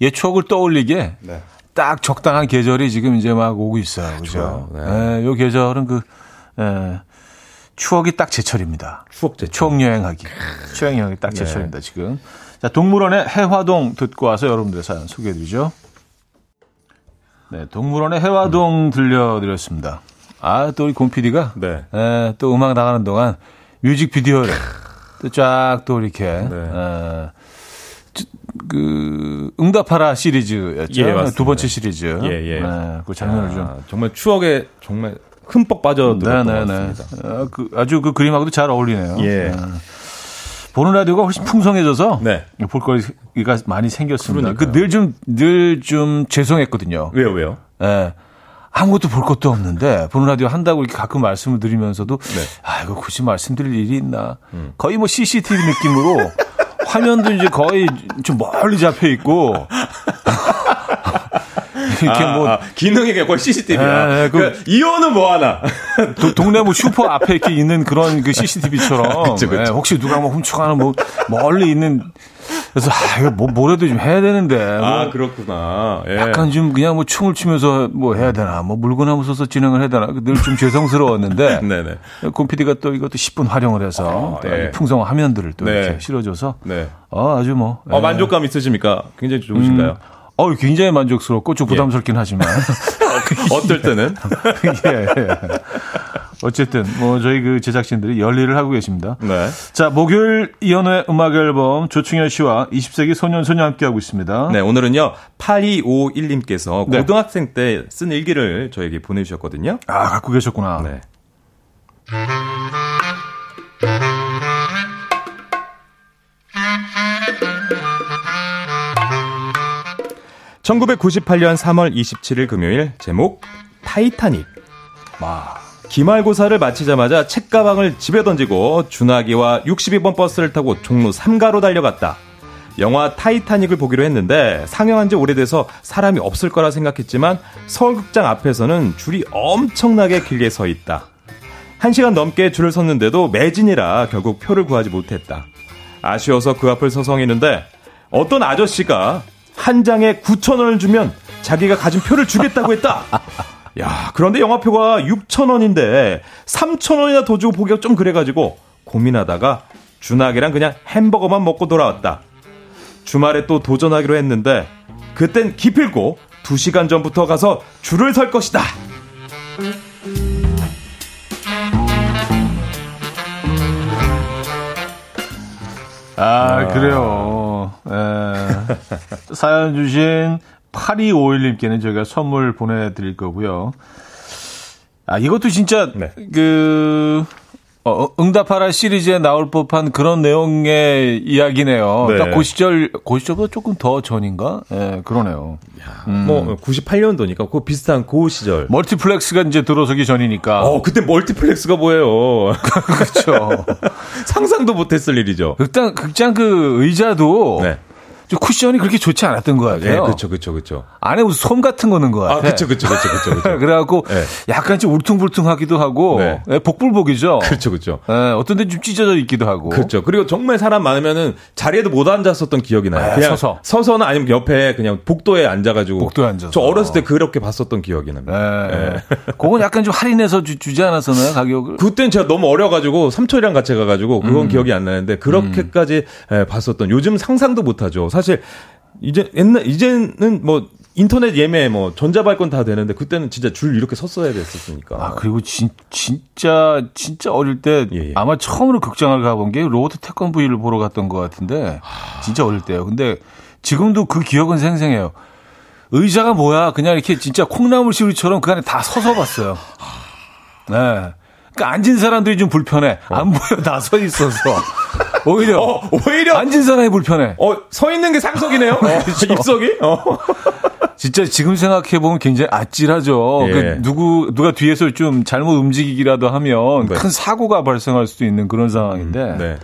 옛 추억을 떠올리게 네. 딱 적당한 계절이 지금 이제 막 오고 있어요. 그죠? 네. 예, 요 계절은 그, 예, 추억이 딱 제철입니다. 추억 제 추억 여행하기. 추억 여행이 딱 제철입니다, 지금. 자, 동물원의 해화동 듣고 와서 여러분들의 사연 소개해 드리죠. 네, 동물원의 해화동 들려드렸습니다. 아, 또 우리 곰 PD가 네. 에, 또 음악 나가는 동안 뮤직비디오를 또 쫙 또 이렇게 네. 에, 저- 그 응답하라 시리즈였죠. 예. 두 번째 시리즈. 예, 예. 네, 그 장면을 좀 아, 정말 추억에 정말 흠뻑 빠져들었던 것 네네네. 같습니다. 아, 그, 아주 그 그림하고도 잘 어울리네요. 예. 네. 보는 라디오가 훨씬 풍성해져서 네. 볼거리가 많이 생겼습니다. 그 늘 좀 늘좀 죄송했거든요. 왜요, 왜요? 예. 아무것도 볼 것도 없는데 보는 라디오 한다고 이렇게 가끔 말씀을 드리면서도 네. 아 이거 굳이 말씀드릴 일이 있나 거의 뭐 CCTV 느낌으로 화면도 이제 거의 좀 멀리 잡혀 있고 이렇게 아, 뭐 아, 기능이 거의 CCTV야. 예, 예, 그- 그, 이혼은 뭐 하나? 도- 동네 뭐 슈퍼 앞에 이렇게 있는 그런 그 CCTV처럼 그쵸, 그쵸. 혹시 누가 뭐 훔쳐가는 뭐 멀리 있는 그래서 아 이거 뭐 뭐라도 좀 해야 되는데 뭐 아, 그렇구나. 예. 약간 좀 그냥 뭐 춤을 추면서 뭐 해야 되나 뭐 물건 하면 서서 진행을 해야 되나 늘 좀 죄송스러웠는데 네네. 곰피디가 또 이것도 10분 활용을 해서 아, 또 예. 풍성한 화면들을 또 네. 이렇게 실어줘서 네. 어, 아주 뭐 어, 예. 만족감 있으십니까? 굉장히 좋으신가요? 어 굉장히 만족스럽고 좀 부담스럽긴 하지만 어떨 때는? 예, 예. 어쨌든 뭐 저희 그 제작진들이 열일을 하고 계십니다. 네. 자 목요일 이연우의 음악 앨범 조충현 씨와 20세기 소년 소녀 함께하고 있습니다. 네, 오늘은요, 8251님께서 네. 고등학생 때 쓴 일기를 저에게 보내주셨거든요. 아 갖고 계셨구나. 네. 1998년 3월 27일 금요일 제목 타이타닉 와. 기말고사를 마치자마자 책가방을 집에 던지고 준하기와 62번 버스를 타고 종로 3가로 달려갔다. 영화 타이타닉을 보기로 했는데 상영한 지 오래돼서 사람이 없을 거라 생각했지만 서울극장 앞에서는 줄이 엄청나게 길게 서 있다. 한 시간 넘게 줄을 섰는데도 매진이라 결국 표를 구하지 못했다. 아쉬워서 그 앞을 서성이는데 어떤 아저씨가 한 장에 9천 원을 주면 자기가 가진 표를 주겠다고 했다. 야, 그런데 영화표가 6천 원인데 3천 원이나 더 주고 보기가 좀 그래가지고 고민하다가 준하기랑 그냥 햄버거만 먹고 돌아왔다. 주말에 또 도전하기로 했는데 그땐 기필코 2시간 전부터 가서 줄을 설 것이다. 아, 그래요. 에, 사연 주신 8251님께는 저희가 선물 보내드릴 거고요. 아, 이것도 진짜, 네. 그, 어, 응답하라 시리즈에 나올 법한 그런 내용의 이야기네요. 네. 딱그 시절, 그 시절보다 조금 더 전인가? 예, 그러네요. 뭐 98년도니까 그 비슷한 그 시절. 멀티플렉스가 이제 들어서기 전이니까. 어, 그때 멀티플렉스가 뭐예요? 그렇죠. 상상도 못했을 일이죠. 극장, 극장 그 의자도 네. 저 쿠션이 그렇게 좋지 않았던 것 같아요. 네, 그렇죠, 그렇죠, 그렇죠. 안에 무슨 솜 같은 거 넣은 것 같아요. 아, 그렇죠, 그렇죠, 그렇죠, 그렇죠. 그래갖고 네. 약간 좀 울퉁불퉁하기도 하고 네. 예, 복불복이죠. 그렇죠, 그렇죠. 예, 어떤 데는 좀 찢어져 있기도 하고. 그렇죠. 그리고 정말 사람 많으면 자리에도 못 앉았었던 기억이 나요. 네, 그냥 서서. 서서는 아니면 옆에 그냥 복도에 앉아가지고. 복도에 앉아서. 저 어렸을 때 그렇게 봤었던 기억이 납니다. 예. 예. 그건 약간 좀 할인해서 주, 주지 않았었나요 가격을? 그땐 제가 너무 어려가지고 삼촌이랑 같이 가가지고 그건 음. 기억이 안 나는데 그렇게까지 예, 봤었던 요즘 상상도 못하죠. 사실 이제 옛날 이제는 뭐 인터넷 예매 뭐 전자발권 다 되는데 그때는 진짜 줄 이렇게 섰어야 됐었으니까. 아 그리고 진, 진짜 진짜 어릴 때 예, 예. 아마 처음으로 극장을 가본 게 로버트 태권브이를 보러 갔던 것 같은데 진짜 어릴 때요. 근데 지금도 그 기억은 생생해요. 의자가 뭐야? 그냥 이렇게 진짜 콩나물 시루처럼 그 안에 다 서서 봤어요. 네. 그러니까 앉은 사람들이 좀 불편해. 안 보여 다 서 있어서 오히려 어, 오히려 앉은 사람이 불편해. 어, 서 있는 게 상석이네요. 어, 그렇죠. 입석이? 어. 진짜 지금 생각해 보면 굉장히 아찔하죠. 예. 그 누구 누가 뒤에서 좀 잘못 움직이기라도 하면 네. 큰 사고가 발생할 수도 있는 그런 상황인데. 네.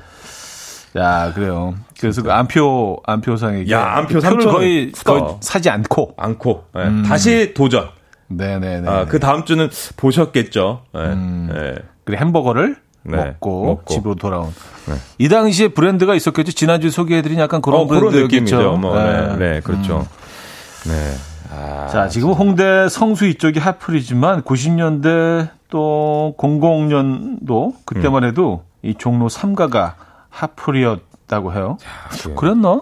야 그래요. 그래서 그 안표 안표상에게 야, 안표 표를 삼촌은 거의. 거의 사지 않고. 않고 예, 음. 다시 도전. 네네네. 아, 그 다음 주는 보셨겠죠. 예. 예. 그래 햄버거를 네, 먹고, 먹고. 집으로 돌아온. 네. 이 당시에 브랜드가 있었겠죠. 지난주 소개해드린 약간 그런 어, 그런 브랜드였겠죠. 느낌이죠. 뭐, 네, 네. 네, 그렇죠. 네. 아, 자, 지금 홍대 성수 이쪽이 핫플이지만 90년대 또 00년도 그때만 해도 이 종로 3가가 핫플이었다고 해요. 그래요. 그랬나?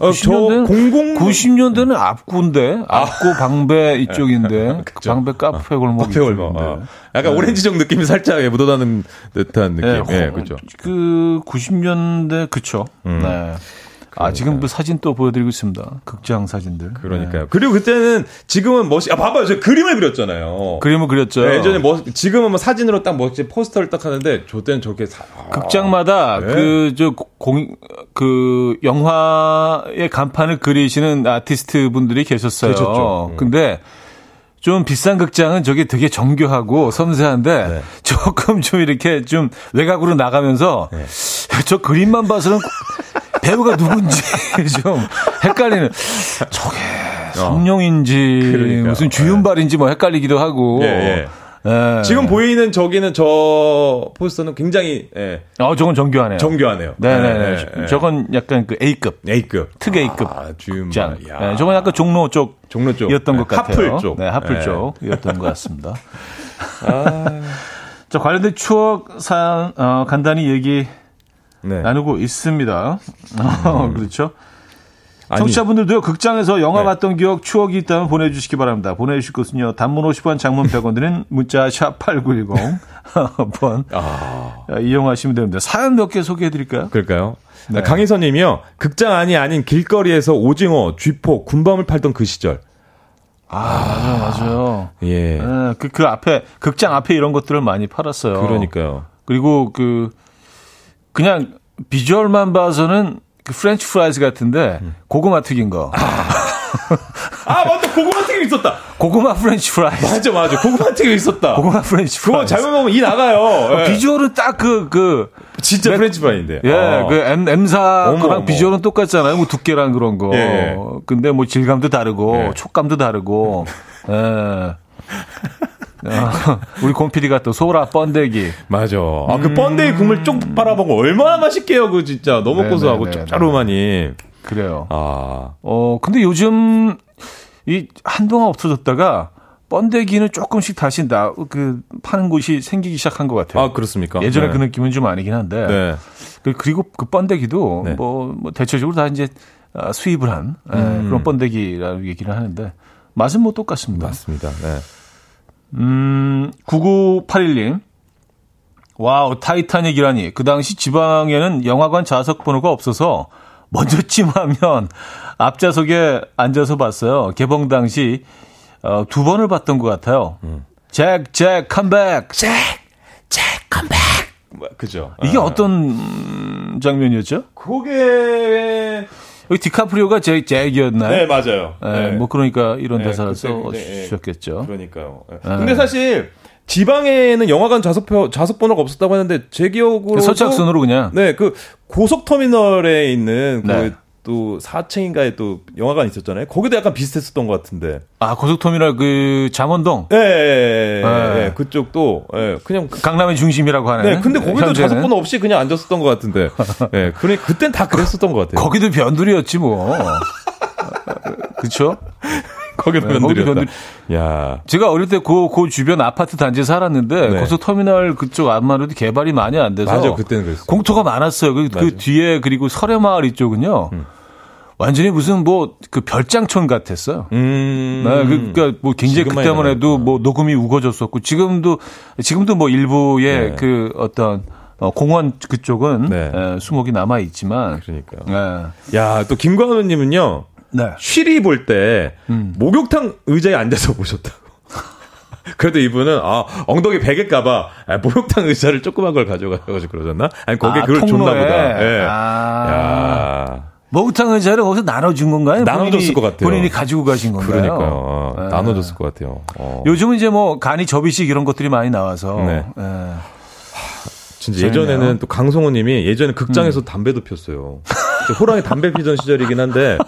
어, 저 90년대는 00 90년대는 앞구인데 앞구 방배 이쪽인데 그. 방배 카페 골목 커피 얼마. 이쪽인데. 어. 약간 오렌지적 느낌이 살짝 묻어나는 듯한 느낌. 네, 예, 호- 그죠. 그 90년대 그쵸. 음. 네. 아 지금 그 사진 또 보여드리고 있습니다. 극장 사진들. 그러니까요. 그리고 그때는 지금은 멋이, 아, 봐봐요. 저 그림을 그렸잖아요. 네. 그림을 그렸죠. 네, 예전에 뭐, 지금은 뭐 사진으로 딱 멋지 포스터를 딱 하는데, 저 때는 저렇게 사, 아, 극장마다 네. 그, 저, 공, 그, 영화의 간판을 그리시는 아티스트 분들이 계셨어요. 계셨죠. 음. 근데 좀 비싼 극장은 저게 되게 정교하고 섬세한데 네. 조금 좀 이렇게 좀 외곽으로 나가면서 네. 저 그림만 봐서는 배우가 누군지 좀 헷갈리는 저게 성룡인지 어. 그러니까요. 무슨 주윤발인지 뭐 헷갈리기도 하고 예, 예. 예. 지금 보이는 저기는 저 포스터는 굉장히, 예, 어 저건 정교하네요. 정교하네요. 네네네. 예, 예, 예. 저건 약간 그 A급, A급. 특 A급 아, 주윤발. 네, 저건 약간 종로 쪽. 종로 쪽. 이었던 네, 것 같아요. 하플 쪽. 네, 네. 쪽이었던 것 같습니다. 아, 자, 관련된 추억 사연, 어, 간단히 얘기 네. 나누고 있습니다. 어, 그렇죠. 청취자분들도요, 극장에서 영화 네. 봤던 기억, 추억이 있다면 보내주시기 바랍니다. 보내주실 곳은요, 단문 50원, 장문 100원 드는 문자 샵8910 한번 아, 이용하시면 됩니다. 사연 몇 개 소개해 드릴까요? 그럴까요? 네. 강희선 님이요. 극장 안이 아닌 길거리에서 오징어, 쥐포, 군밤을 팔던 그 시절. 아, 맞아요, 맞아요. 예. 예, 그, 그 앞에, 극장 앞에 이런 것들을 많이 팔았어요. 그러니까요. 그리고 그, 그냥 비주얼만 봐서는 그 French fries 같은데, 고구마 튀긴 거. 아, 맞다. 고구마 튀김 있었다. 고구마 French fries. 맞아, 맞아. 고구마 튀김 있었다. 고구마 French 그거 fries. 잘못 먹으면 이 나가요. 예. 비주얼은 딱 그, 그, 진짜 네. 프렌치 프라이인데. 예, 어. 그 M, M사 어머, 거랑 어머. 비주얼은 똑같잖아요. 뭐 두께랑 그런 거. 예, 예. 근데 뭐 질감도 다르고, 예. 촉감도 다르고, 예. 어, 우리 곰피디가 또 소라 번데기. 맞아. 아, 그 번데기 국물 쪽 빨아먹으면 얼마나 맛있게요, 그 진짜. 너무 네, 고소하고 네, 네, 짭짤하니. 그래요. 아, 어, 근데 요즘 이 한동안 없어졌다가 번데기는 조금씩 다시 나, 그, 파는 곳이 생기기 시작한 것 같아요. 아, 그렇습니까? 예전에 네. 그 느낌은 좀 아니긴 한데. 네. 그- 그리고 그 번데기도 네. 뭐, 뭐 대체적으로 다 이제 아, 수입을 한 예, 음. 그런 번데기라고 얘기를 하는데 맛은 뭐 똑같습니다. 맞습니다. 네. 음, 9981님. 와우, 타이타닉이라니. 그 당시 지방에는 영화관 좌석 번호가 없어서 먼저 찜하면 앞좌석에 앉아서 봤어요. 개봉 당시 어, 두 번을 봤던 것 같아요. Jack, Jack, come back. Jack, Jack, come back. 뭐, 그죠. 이게 아. 어떤 음, 장면이었죠? 그게, 여기 디카프리오가 잭, 잭이었나요? 네, 맞아요. 예, 네. 뭐 그러니까 이런 네, 대사를 네, 써주셨겠죠. 그러니까요. 예. 네. 근데 사실 지방에는 영화관 좌석표 좌석 번호가 없었다고 하는데 제 기억으로 선착순으로 그냥. 네, 그 고속 터미널에 있는 네. 그 또 4층인가에 또 영화관 있었잖아요. 거기도 약간 비슷했었던 것 같은데. 아 고속터미널 그 잠원동. 예, 예, 예, 예, 예. 그쪽도 예, 그냥 강남의 중심이라고 하는. 네, 근데 거기도 좌석번 없이 그냥 앉았었던 것 같은데. 예, 그래 그땐 다 그랬었던 것 같아요. 거기도 변두리였지 뭐. 그렇죠? 거기도 네, 변두리였다. 변두리. 야, 제가 어릴 때그그 주변 아파트 단지에 살았는데 네. 고속터미널 그쪽 해도 개발이 많이 안 돼서 맞아, 그때는 그랬어요. 공터가 많았어요. 그, 그 뒤에 그리고 설해마을 이쪽은요. 음. 완전히 무슨 뭐 그 별장촌 같았어요. 음. 네, 그, 그러니까 뭐 굉장히 그때만 해도 뭐 녹음이 우거졌었고 지금도 지금도 뭐 일부의 네. 그 어떤 어, 공원 그쪽은 네. 에, 수목이 남아 있지만 그러니까요. 네. 야, 또 김광훈님은요. 네. 쉬리 볼때 음. 목욕탕 의자에 앉아서 보셨다고. 그래도 이분은 아 엉덩이 베길까봐 아, 목욕탕 의자를 조그만 걸 가져가가지고 그러셨나? 아니 거기에 아, 그걸 줬나 보다. 예. 아. 야. 목욕탕 의자를 거기서 나눠준 건가요? 나눠줬을 것 같아요. 본인이 가지고 가신 건가요? 그러니까요. 네. 나눠줬을 것 같아요. 어. 요즘은 이제 뭐 간이 접이식 이런 것들이 많이 나와서. 네. 네. 진짜 예전에는 또 강성호님이 예전에 극장에서 음. 담배도 폈어요. 호랑이 담배 피던 시절이긴 한데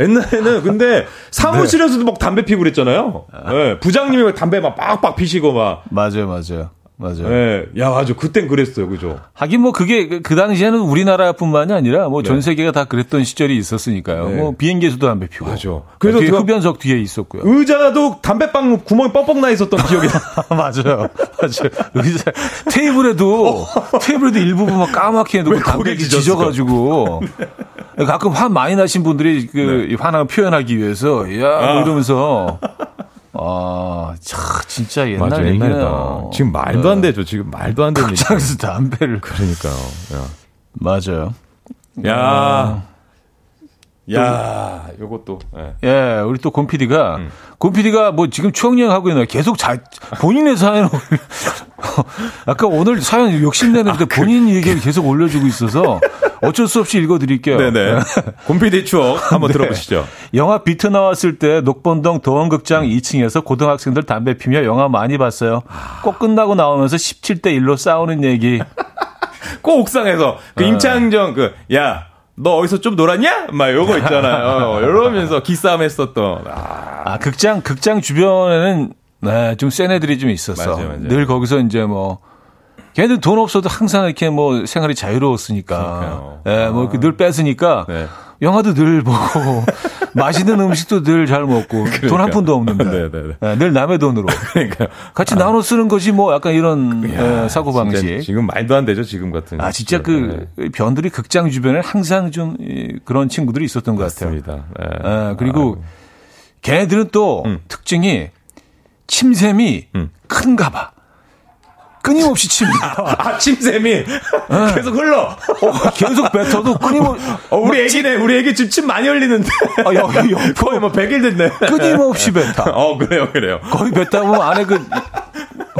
옛날에는 근데 사무실에서도 막 담배 피고 그랬잖아요. 네, 부장님이 막 담배 막 빡빡 피시고 막 맞아요, 맞아요. 맞아요. 네. 야, 맞아. 그땐 그랬어요. 그죠? 하긴 뭐 그게 그, 그 당시에는 우리나라뿐만이 아니라 뭐전 네. 세계가 다 그랬던 시절이 있었으니까요. 네. 뭐 비행기에서도 담배 피고. 맞아. 그래서 뒤에 흡연석 뒤에 있었고요. 의자도 담배빵 구멍이 뻑뻑 나 있었던 기억이 나. 맞아요. 맞아요. 의자 테이블에도 테이블에도 일부분 막 까맣게 해놓고 담배 지져 가지고 가끔 화 많이 나신 분들이 그 네. 화나 표현하기 위해서 야뭐 아. 이러면서 아, 참, 진짜 옛날 맞아, 얘기네요. 지금 말도 안 네. 되죠. 지금 말도 안 되는 극장에서 담배를. 그러니까요. 야. 맞아요. 야. 야. 야, 요것도. 예, 예 우리 또 곰피디가 음. 곰피디가 뭐 지금 추억 여행 하고 있나요? 계속 자 본인의 사연을 아까 오늘 사연 욕심내는데 아, 본인 얘기를 계속 올려주고 있어서 어쩔 수 없이 읽어드릴게요. 네네. 곰피디 추억 한번 네. 들어보시죠. 영화 비트 나왔을 때 녹본동 도원극장 2층에서 고등학생들 담배 피며 영화 많이 봤어요. 꼭 끝나고 나오면서 17대 1로 싸우는 얘기. 꼭 옥상에서 그 네. 임창정 그 야. 너 어디서 좀 놀았냐? 막 요거 있잖아요. 이러면서 기싸움 했었던. 아. 아, 극장, 극장 주변에는, 네, 좀 센 애들이 좀 있었어. 맞아요, 맞아요. 늘 거기서 이제 뭐, 걔들 돈 없어도 항상 이렇게 뭐 생활이 자유로웠으니까. 예, 네, 뭐늘 뺏으니까. 네. 영화도 늘 보고 맛있는 음식도 늘 잘 먹고 그러니까. 돈한 푼도 없는데 네, 네, 네. 네, 늘 남의 돈으로 그러니까. 같이 아. 나눠 쓰는 것이 뭐 약간 이런 야, 사고 방식 지금 말도 안 되죠 지금 같은 아 진짜 그 네. 변두리 극장 주변에 항상 좀 그런 친구들이 있었던 것 맞습니다. 같아요. 네. 그리고 아 걔네들은 또 음. 특징이 침샘이 음. 큰가 봐. 끊임없이 칩니다. 아, 침샘이 네. 계속 흘러. 어, 계속 뱉어도 끊임없이. 어, 우리 애기네. 우리 애기 지금 침 많이 흘리는데. 아, 여, 여, 거의 뭐 100일 됐네. 끊임없이 뱉어. 어, 그래요, 그래요. 거의 뱉다 보면 안에 그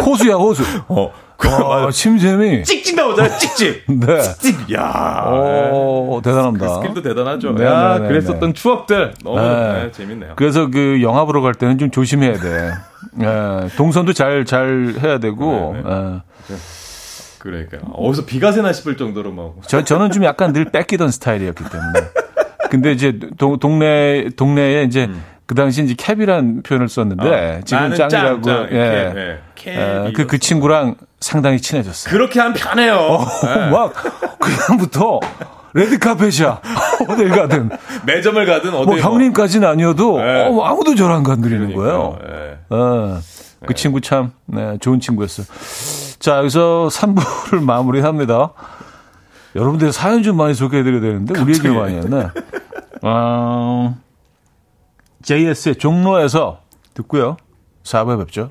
호수야, 호수. 어. 그, 아, 침샘이. 찍찍 나오잖아요, 찍찍. 네. 찍찍. 야 오, 대단합니다. 그 스킬도 대단하죠. 네, 야, 네, 네, 그랬었던 네. 추억들. 너무 네. 재밌네요. 그래서 그 영화 보러 갈 때는 좀 조심해야 돼. 예, 동선도 잘, 잘 해야 되고. 예. 그러니까 어디서 비가 새나 싶을 정도로 막. 저 저는 좀 약간 늘 뺏기던 스타일이었기 때문에. 근데 이제 동, 동네 동네에 이제 음. 그 당시 이제 캡이란 표현을 썼는데 어, 지금 짱이라고 짱, 짱, 예. 캡, 캡, 예, 그, 그 친구랑 상당히 친해졌어요. 그렇게 하면 편해요. 어, 네. 막 그냥부터 레드카펫이야. 어딜 가든. 매점을 가든 어디 뭐 형님까지는 아니어도 네. 어, 아무도 저랑 건드리는 거예요. 네. 어, 그 네. 친구 참 네, 좋은 친구였어요. 자, 여기서 3부를 마무리합니다. 여러분들 사연 좀 많이 소개해드려야 되는데 우리 얘기를 많이 했네. 어, JS의 종로에서 듣고요. 4부에 뵙죠.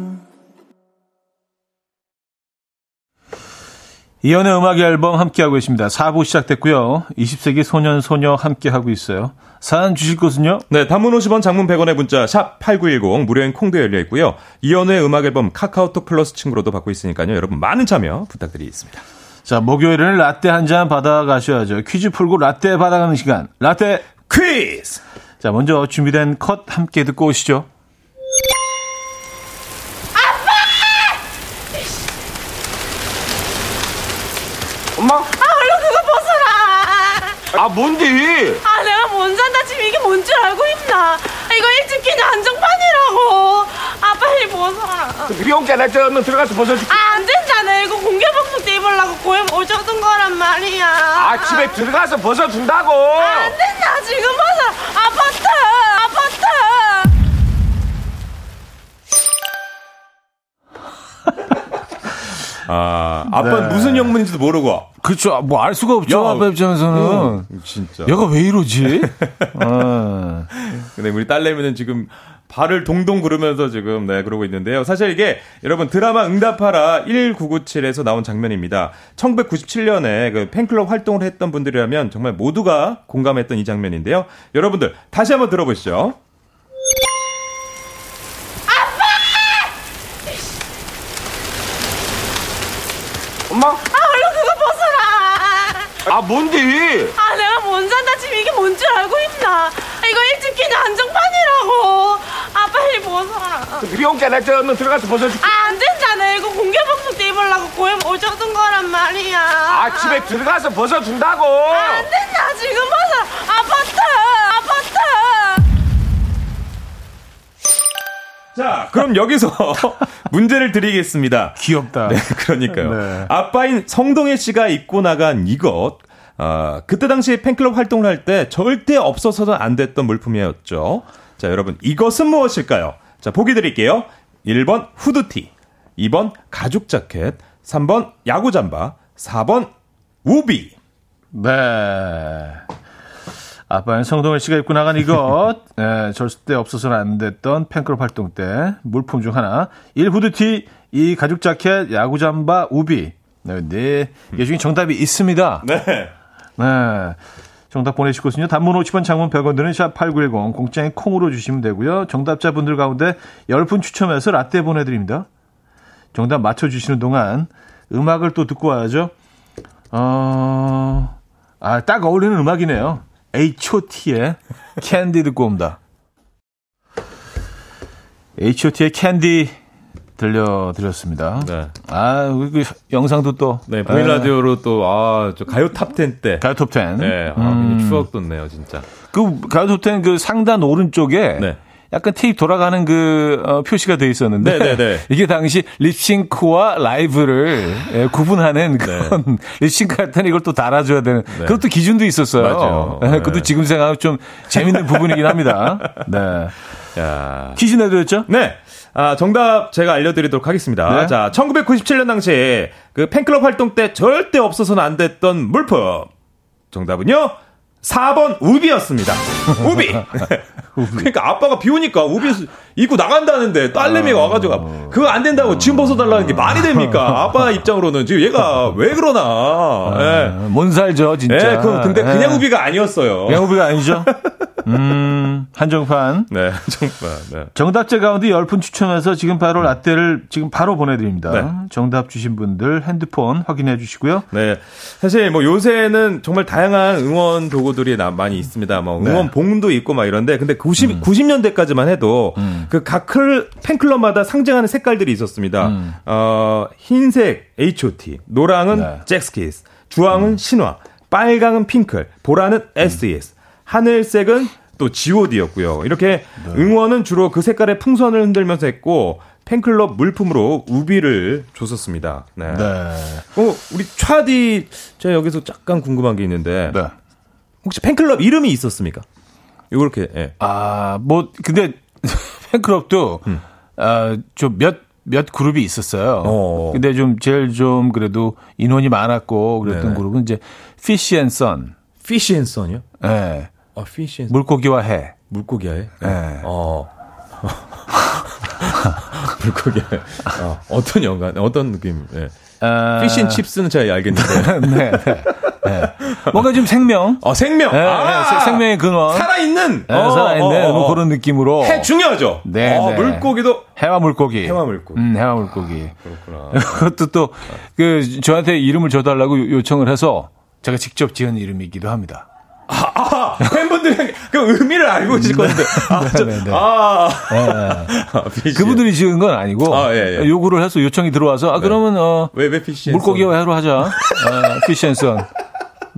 이연의 음악 앨범 함께하고 계십니다. 4부 시작됐고요. 20세기 소년, 소녀 함께하고 있어요. 사연 주실 곳은요? 네, 단문 50원, 장문 100원의 문자 샵 8910 무료인 콩도 열려 있고요. 이연의 음악 앨범 카카오톡 플러스 친구로도 받고 있으니까요. 여러분 많은 참여 부탁드리겠습니다. 자, 목요일에는 라떼 한 잔 받아가셔야죠. 퀴즈 풀고 라떼 받아가는 시간. 라떼 퀴즈! 자, 먼저 준비된 컷 함께 듣고 오시죠. 엄마? 아, 얼른 그거 벗어라. 아, 뭔데? 아, 내가 못 잔다. 지금 이게 뭔 줄 알고 있나? 이거 일찍 끼는 한정판이라고. 아, 빨리 벗어라. 미용게 나 저는 들어가서 벗어줄게. 아, 안 된잖아. 이거 공개 방송 때 입으려고 고에 오셔둔 거란 말이야. 아, 집에 들어가서 벗어준다고. 안 된다. 지금 벗어. 아파트. 아파트. 아, 아빠 는 네. 무슨 영문인지도 모르고. 그쵸. 뭐알 수가 없죠. 야, 아빠 입장에서는. 음, 진짜. 얘가 왜 이러지? 어. 근데 우리 딸내미는 지금 발을 동동 구르면서 지금 네 그러고 있는데요. 사실 이게 여러분 드라마 응답하라 1997에서 나온 장면입니다. 1997년에 그 팬클럽 활동을 했던 분들이라면 정말 모두가 공감했던 이 장면인데요. 여러분들 다시 한번 들어보시죠. 엄마? 아, 얼른 그거 벗어라. 아, 뭔데? 아, 내가 못 잔다. 지금 이게 뭔 줄 알고 있나? 이거 일찍 끼는 한정판이라고. 아, 빨리 벗어라. 미용게 나 저는 들어가서 벗어줄게. 아, 안 된잖아. 이거 공개 방송 때 입으려고 고에 오셔둔 거란 말이야. 아, 집에 들어가서 벗어준다고. 안 된다. 지금 벗어. 아파트. 아파트. 자, 그럼 여기서 문제를 드리겠습니다. 귀엽다. 네, 그러니까요. 네. 아빠인 성동일 씨가 입고 나간 이것. 아, 그때 당시 팬클럽 활동을 할 때 절대 없어서는 안 됐던 물품이었죠. 자, 여러분, 이것은 무엇일까요? 자, 보기 드릴게요. 1번 후드티, 2번 가죽 자켓, 3번 야구 잠바, 4번 우비. 네. 아빠는 성동일 씨가 입고 나간 이것, 네, 절대 없어서는 안 됐던 팬클럽 활동 때 물품 중 하나. 1 후드티, 2 가죽 자켓, 야구 잠바, 우비. 네, 네. 이 중에 정답이 있습니다. 네. 네. 정답 보내실 곳은요. 단문 50원, 장문 100원 드는 샵8910 공장에 콩으로 주시면 되고요. 정답자분들 가운데 10분 추첨해서 라떼 보내드립니다. 정답 맞춰주시는 동안 음악을 또 듣고 와야죠. 어, 아, 딱 어울리는 음악이네요. H.O.T의 캔디 듣고 옵니다. H.O.T의 캔디 들려드렸습니다. 네. 아, 그 영상도 또. 네, 보이는 라디오로 또, 아, 저 가요 탑10 때. 가요 톱10. 네, 아, 굉장히 추억 돋네요, 진짜. 그 가요 톱10 그 상단 오른쪽에 네. 약간 테이프 돌아가는 그 어, 표시가 돼 있었는데 네, 네, 네. 이게 당시 립싱크와 라이브를 예, 구분하는 그런 립싱크 할 때는 이걸 또 달아줘야 되는 그것도 기준도 있었어요. 네. 맞아요. 예, 네. 그것도 지금 생각하면 좀 재밌는 부분이긴 합니다. 네. 야. 퀴즈 내드렸죠? 네. 아, 정답 제가 알려드리도록 하겠습니다. 네. 자, 1997년 당시에 그 팬클럽 활동 때 절대 없어서는 안 됐던 물품. 정답은요? 4번 우비였습니다. 우비. 그러니까 아빠가 비 오니까 우비 입고 나간다는데 딸내미가 와가지고 그거 안 된다고 지금 벗어달라는 게 말이 됩니까? 아빠 입장으로는 지금 얘가 왜 그러나. 예. 뭔 살죠, 진짜. 예, 그 근데 그냥 예. 우비가 아니었어요. 그냥 우비가 아니죠? 음, 한정판. 네, 정말. 네. 정답자 가운데 10분 추첨해서 지금 바로 라떼를 지금 바로 보내드립니다. 네. 정답 주신 분들 핸드폰 확인해 주시고요. 네. 사실 뭐 요새는 정말 다양한 응원 도구 들이 나- 많이 있습니다. 뭐 응원 네. 봉도 있고 막 이런데 근데 90, 음. 90년대까지만 해도 그각 팬클럽마다 상징하는 색깔들이 있었습니다. 어, 흰색 H.O.T, 노랑은 음. 네. 음. 잭스키스, 주황은 신화, 빨강은 핑클, 보라는 S.E.S, 하늘색은 또 G.O.D였고요. 이렇게 네. 응원은 주로 그 색깔의 풍선을 흔들면서 했고 팬클럽 물품으로 우비를 줬었습니다. 네. 네. 어, 우리 차디, 제가 여기서 잠깐 궁금한 게 있는데, 네. 혹시 팬클럽 이름이 있었습니까? 요렇게, 예. 아, 뭐, 근데 팬클럽도, 음. 아, 좀 몇, 몇 그룹이 있었어요. 어. 근데 좀 제일 좀 그래도 인원이 많았고 그랬던 네네. 그룹은 이제 Fish and Sun. 선이요? 예. 아, 앤 물고기와 해. 물고기야에? 네. 어. 물고기야. 어, 어떤 연관, 어떤 느낌, 예. 아, 피쉬 앤 칩스는 제가 알겠는데. 네, 네. 네. 뭔가 좀 생명. 어, 생명. 네, 아, 네, 생명의 근원. 살아있는. 네, 어, 살아있는 어, 어, 뭐 어. 그런 느낌으로. 해 중요하죠. 네, 어, 네. 물고기도 해와 물고기. 해와 물고기. 음, 해와 물고기. 그렇구나. 그것도 또, 그, 저한테 이름을 줘달라고 요- 요청을 해서 제가 직접 지은 이름이기도 합니다. 아, 팬분들이 그 의미를 알고 계실 건데. 아, 저, 네, 네. 아. 예, 아. 그분들이 지은 건 아니고, 아, 예, 예. 요구를 해서 요청이 들어와서, 아, 그러면, 어, 왜, 왜 물고기와 해로 하자. 어, 피시앤선.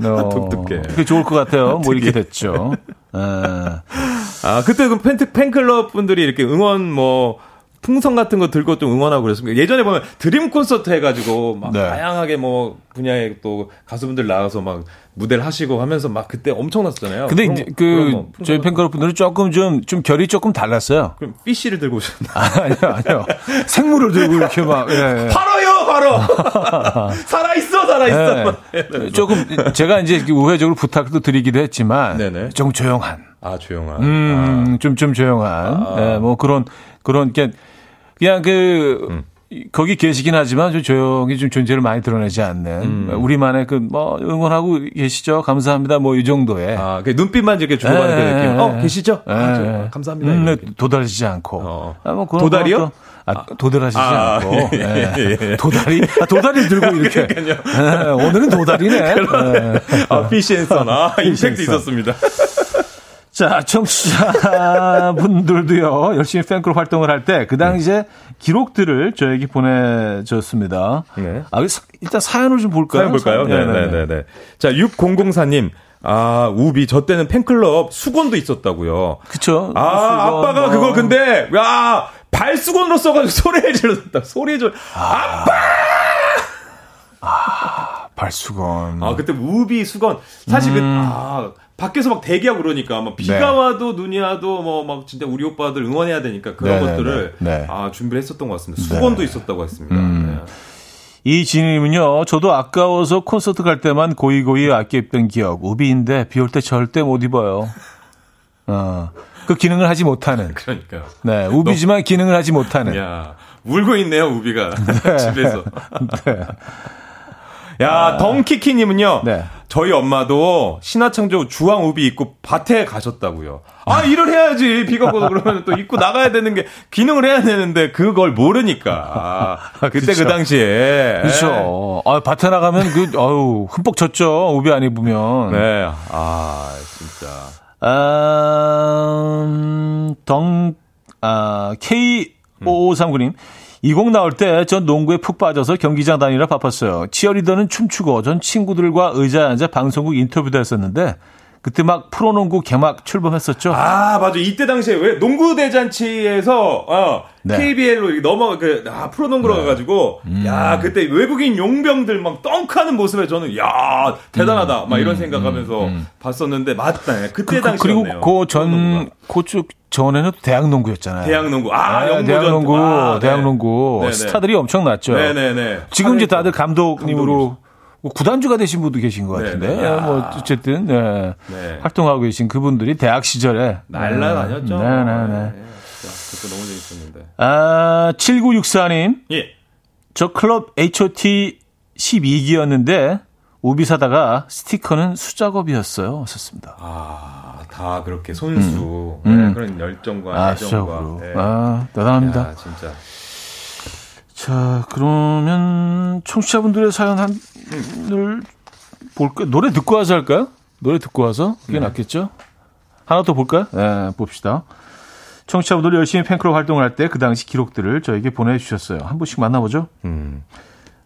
어, 독특해. 그게 좋을 것 같아요. 뭐 이렇게 됐죠. 어, 아, 그때 그 팬, 팬클럽 분들이 이렇게 응원 뭐, 풍선 같은 거 들고 좀 응원하고 그랬습니다. 예전에 보면 드림 콘서트 해가지고 막 네. 다양하게 뭐 분야의 또 가수분들 나와서 막 무대를 하시고 하면서 막 그때 엄청났었잖아요. 근데 그런 이제 거- 그 풍선 저희 같은 팬클럽 분들은 조금 좀, 좀 결이 조금 달랐어요. 그럼 피쉬를 들고 오셨나? 아니요, 아니요. 생물을 들고 이렇게 막, 예, 예. 바로요, 바로! 살아있어, 살아있어! 예. 조금 제가 이제 우회적으로 부탁도 드리기도 했지만 네네. 좀 조용한, 아, 조용한. 음, 좀좀 조용한, 예, 뭐 그런 그런 게 그냥 그 음. 거기 계시긴 하지만 좀 조용히 좀 존재를 많이 드러내지 않는 음. 우리만의 그 뭐 응원하고 계시죠, 감사합니다, 뭐 이 정도의. 아, 그 눈빛만 이렇게 주고받는 그 예, 느낌. 예, 어, 예. 계시죠? 예, 아, 저, 예. 감사합니다. 음, 네. 도달하지 않고. 어. 아, 뭐 도다리요? 것도- 아, 도달하시지 아, 않고. 예, 예. 예, 예. 도다리? 아, 도다리를 들고 이렇게. 예, 오늘은 도다리네. 예. 아, 피쉬앤선. 아, 임팩트. 있었습니다. 자, 청취자분들도요, 열심히 팬클럽 활동을 할 때, 그 당시에 기록들을 저에게 보내줬습니다. 네. 아, 사- 일단 사연을 좀 볼까요? 사연 볼까요? 사- 네네 네. 자, 6004님. 아, 우비, 저 때는 팬클럽 수건도 있었다고요. 그쵸. 아, 수건, 아빠가 뭐. 그걸 근데, 야, 발수건으로 써가지고 소리를 질렀다. 소리 질 발수건. 아, 그때 우비 수건. 사실 그, 아, 밖에서 막 대기하고 그러니까, 막 비가 음. 네. 와도 눈이 와도 뭐, 막 진짜 우리 오빠들 응원해야 되니까 그런 네네네. 것들을, 네. 음. 아, 준비를 했었던 것 같습니다. 수건도 있었다고 했습니다. 네. 이 진님은요, 저도 아까워서 콘서트 갈 때만 고이고이 아껴 입던 기억. 우비인데 비 올 때 절대 못 입어요. 어, 그 기능을 하지 못하는. 그러니까요. 네, 우비지만 기능을 하지 못하는. 야, 울고 있네요, 우비가. 집에서. 네. 야, 덩키키님은요. 네. 저희 엄마도 신화창조 주황 우비 입고 밭에 가셨다고요. 아, 일을 해야지. 비가 오고 그러면 또 입고 나가야 되는 게 기능을 해야 되는데 그걸 모르니까. 아, 그때. 그 당시에. 그렇죠. 아, 밭에 나가면 그, 어우, 흠뻑 젖죠. 우비 안 입으면. 네. 아, 진짜. 아, 음, 덩, 아, K5539님. 이 곡 나올 때 전 농구에 푹 빠져서 경기장 다니라 바빴어요. 치어리더는 춤추고 전 친구들과 의자에 앉아 방송국 인터뷰도 했었는데 그때 막 프로농구 개막 출범했었죠. 아, 맞아. 이때 당시에 왜 농구 대잔치에서 어, 네. KBL로 넘어 그 아, 프로농구로 가가지고 음. 야 그때 외국인 용병들 막 덩크하는 모습에 저는 야 대단하다 막 이런 생각하면서 봤었는데 맞다. 네. 그때 음, 그, 그, 당시였네요. 그리고 그 전. 그쪽 전에는 또 대학농구였잖아요. 대학농구 아 네, 대학농구, 아, 네. 대학농구 네네. 스타들이 엄청 났죠. 네네네. 지금 이제 다들. 감독님으로 뭐 구단주가 되신 분도 계신 것 네, 같은데 네. 야. 뭐 어쨌든 네. 네. 활동하고 계신 그분들이 대학 시절에 날라 다녔죠. 네 네네. 진짜 그때 너무 재밌었는데. 아 7964님 예. 저 클럽 HOT 12기였는데 우비 사다가 스티커는 수작업이었어요. 썼습니다. 아, 다 그렇게 손수 음. 네, 그런 열정과 아, 애정과. 네. 아 대단합니다. 야, 진짜. 자 그러면 청취자분들의 사연 한을 볼까? 노래 듣고 와서 할까요? 노래 듣고 와서 그게 낫겠죠? 하나 더 볼까요? 네, 봅시다. 청취자분들이 열심히 팬클럽 활동을 할 때 그 당시 기록들을 저에게 보내주셨어요. 한 분씩 만나보죠. 음.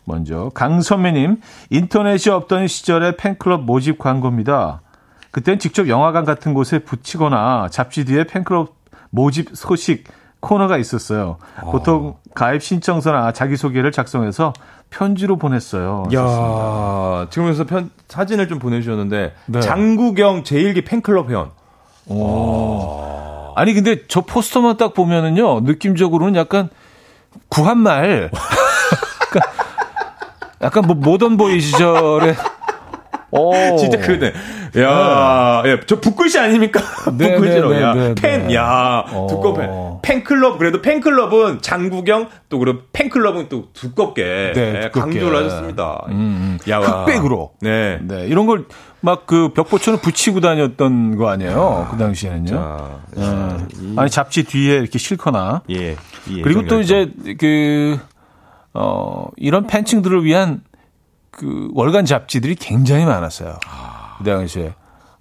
먼저 강선배님 인터넷이 없던 시절의 팬클럽 모집 광고입니다. 그땐 직접 영화관 같은 곳에 붙이거나 잡지 뒤에 팬클럽 모집 소식 코너가 있었어요. 보통 가입 신청서나 자기소개를 작성해서 편지로 보냈어요. 야, 지금 여기서 편, 사진을 좀 보내주셨는데, 네. 장구경 제1기 팬클럽 회원. 아니 근데 저 포스터만 딱 보면은요 느낌적으로는 약간 구한말 약간, 약간 뭐 모던보이 시절에 오. 진짜 그네. 야, 예, 저 북글씨 아닙니까? 네, 북글씨로. 네, 야, 네, 네, 팬, 네. 야, 어. 두껍게. 팬클럽, 그래도 팬클럽은 장구경, 또 그리고 팬클럽은 또 두껍게, 네, 예, 두껍게. 강조를 하셨습니다. 음, 야, 와. 흑백으로. 네. 네, 이런 걸 막그 벽보처럼 붙이고 다녔던 거 아니에요? 그 당시에는요. 자, 어. 아니 잡지 뒤에 이렇게 싣거나 예. 이 그리고 또 이제 그 어, 이런 팬층들을 위한 그 월간 잡지들이 굉장히 많았어요. 그 당시에.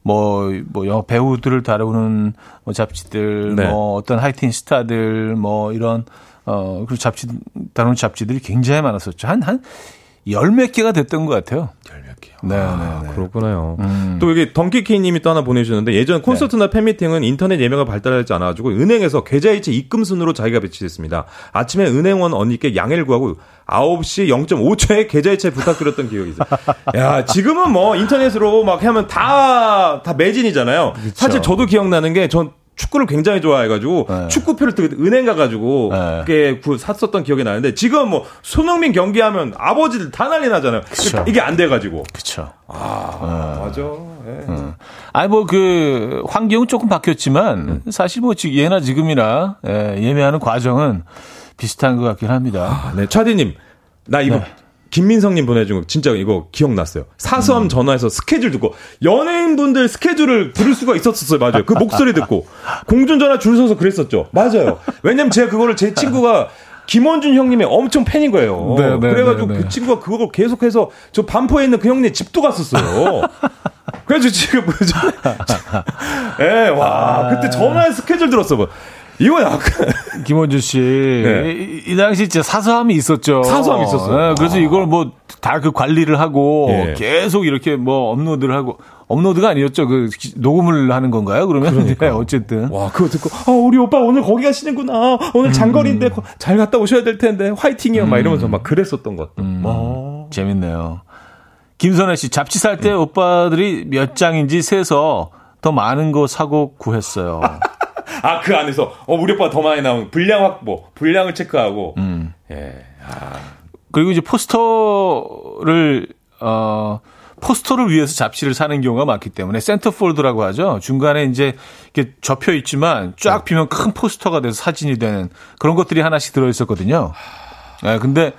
뭐, 뭐, 영화 배우들을 다루는 뭐 잡지들, 네. 뭐, 어떤 하이틴 스타들, 뭐, 이런, 어, 그 잡지, 다루는 잡지들이 굉장히 많았었죠. 한, 한, 열 몇 개가 됐던 것 같아요. 열 몇 개요. 네, 아, 네, 네. 그렇구나요. 음. 또 여기 덩키케이님이 또 하나 보내주셨는데 예전 콘서트나 팬미팅은 인터넷 예매가 발달하지 않아가지고 은행에서 계좌이체 입금 순으로 자기가 배치됐습니다. 아침에 은행원 언니께 양해를 구하고 9시 0.5초에 계좌이체 부탁드렸던 기억이 있어요. 야 지금은 뭐 인터넷으로 막 하면 다 다 매진이잖아요. 사실 저도 기억나는 게 전 축구를 굉장히 좋아해가지고 네. 축구표를 또 은행 가가지고 네. 그게 구- 샀었던 기억이 나는데 지금 뭐 손흥민 경기하면 아버지들 다 난리 나잖아요. 그쵸. 이게 안 돼가지고. 그쵸. 아, 맞아. 예. 아니, 뭐, 그, 환경은 조금 바뀌었지만, 사실 뭐, 지- 예나 지금이나, 예, 예매하는 과정은 비슷한 것 같긴 합니다. 아, 네, 차디님, 나 이거 네. 김민성님 보내준 거 진짜 이거 기억났어요. 사수함 음. 전화해서 스케줄 듣고 연예인분들 스케줄을 들을 수가 있었었어요. 맞아요. 그 목소리 듣고 공중전화 줄 서서 그랬었죠. 맞아요. 왜냐면 제가 그거를 제 친구가 김원준 형님의 엄청 팬인 거예요. 네, 네, 그래가지고 네, 네. 그 친구가 그걸 계속해서 저 반포에 있는 그 형님 집도 갔었어요. 그래서 지금 뭐죠? 예, 와, 그때 전화해 스케줄 들었어. 뭐. 이거 약간 김원준 씨, 네. 이, 이 당시 진짜 사소함이 있었죠. 사소함이 있었어요. 예, 그래서 이걸 뭐 다 그 관리를 하고 예. 계속 이렇게 뭐 업로드를 하고 업로드가 아니었죠. 그 기- 녹음을 하는 건가요? 그러면 네, 어쨌든 와, 그거 듣고, 아, 우리 오빠 오늘 거기 가시는구나. 오늘 장거리인데 거- 잘 갔다 오셔야 될 텐데, 화이팅이요. 막 이러면서 막 그랬었던 것. 어. 재밌네요. 김선혜 씨, 잡지 살 때 오빠들이 몇 장인지 세서 더 많은 거 사고 구했어요. 아, 그 안에서, 어, 우리 오빠 더 많이 나오면 분량 확보, 분량을 체크하고. 예. 그리고 이제 포스터를 어 포스터를 위해서 잡지를 사는 경우가 많기 때문에 센터폴드라고 하죠. 중간에 이제 이렇게 접혀 있지만 쫙 피면 큰 포스터가 돼서 사진이 되는 그런 것들이 하나씩 들어 있었거든요. 예, 근데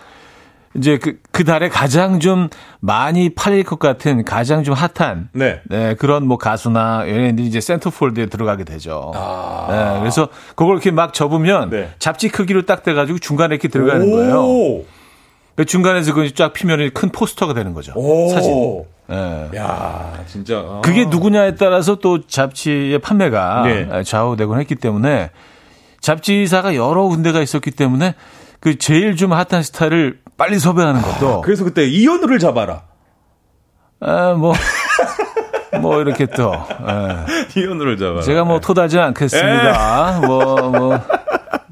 이제 그, 그 달에 가장 좀 많이 팔릴 것 같은 가장 좀 핫한 네. 네, 그런 뭐 가수나 연예인들이 이제 센터폴드에 들어가게 되죠. 네, 그래서 그걸 이렇게 막 접으면 아. 네. 잡지 크기로 딱 돼가지고 중간에 이렇게 들어가는 거예요. 오. 그 중간에서 그쫙 피면 큰 포스터가 되는 거죠. 오. 사진. 예. 야, 진짜. 아. 그게 누구냐에 따라서 또 잡지의 판매가 네. 좌우되곤 했기 때문에 잡지사가 여러 군데가 있었기 때문에 그 제일 좀 핫한 스타를 빨리 섭외하는 것도 그래서 그때 이현우를 잡아라. 아, 뭐, 뭐 이렇게 또 예. 이현우를 잡아라. 제가 뭐 토다지 않겠습니다. 뭐, 뭐,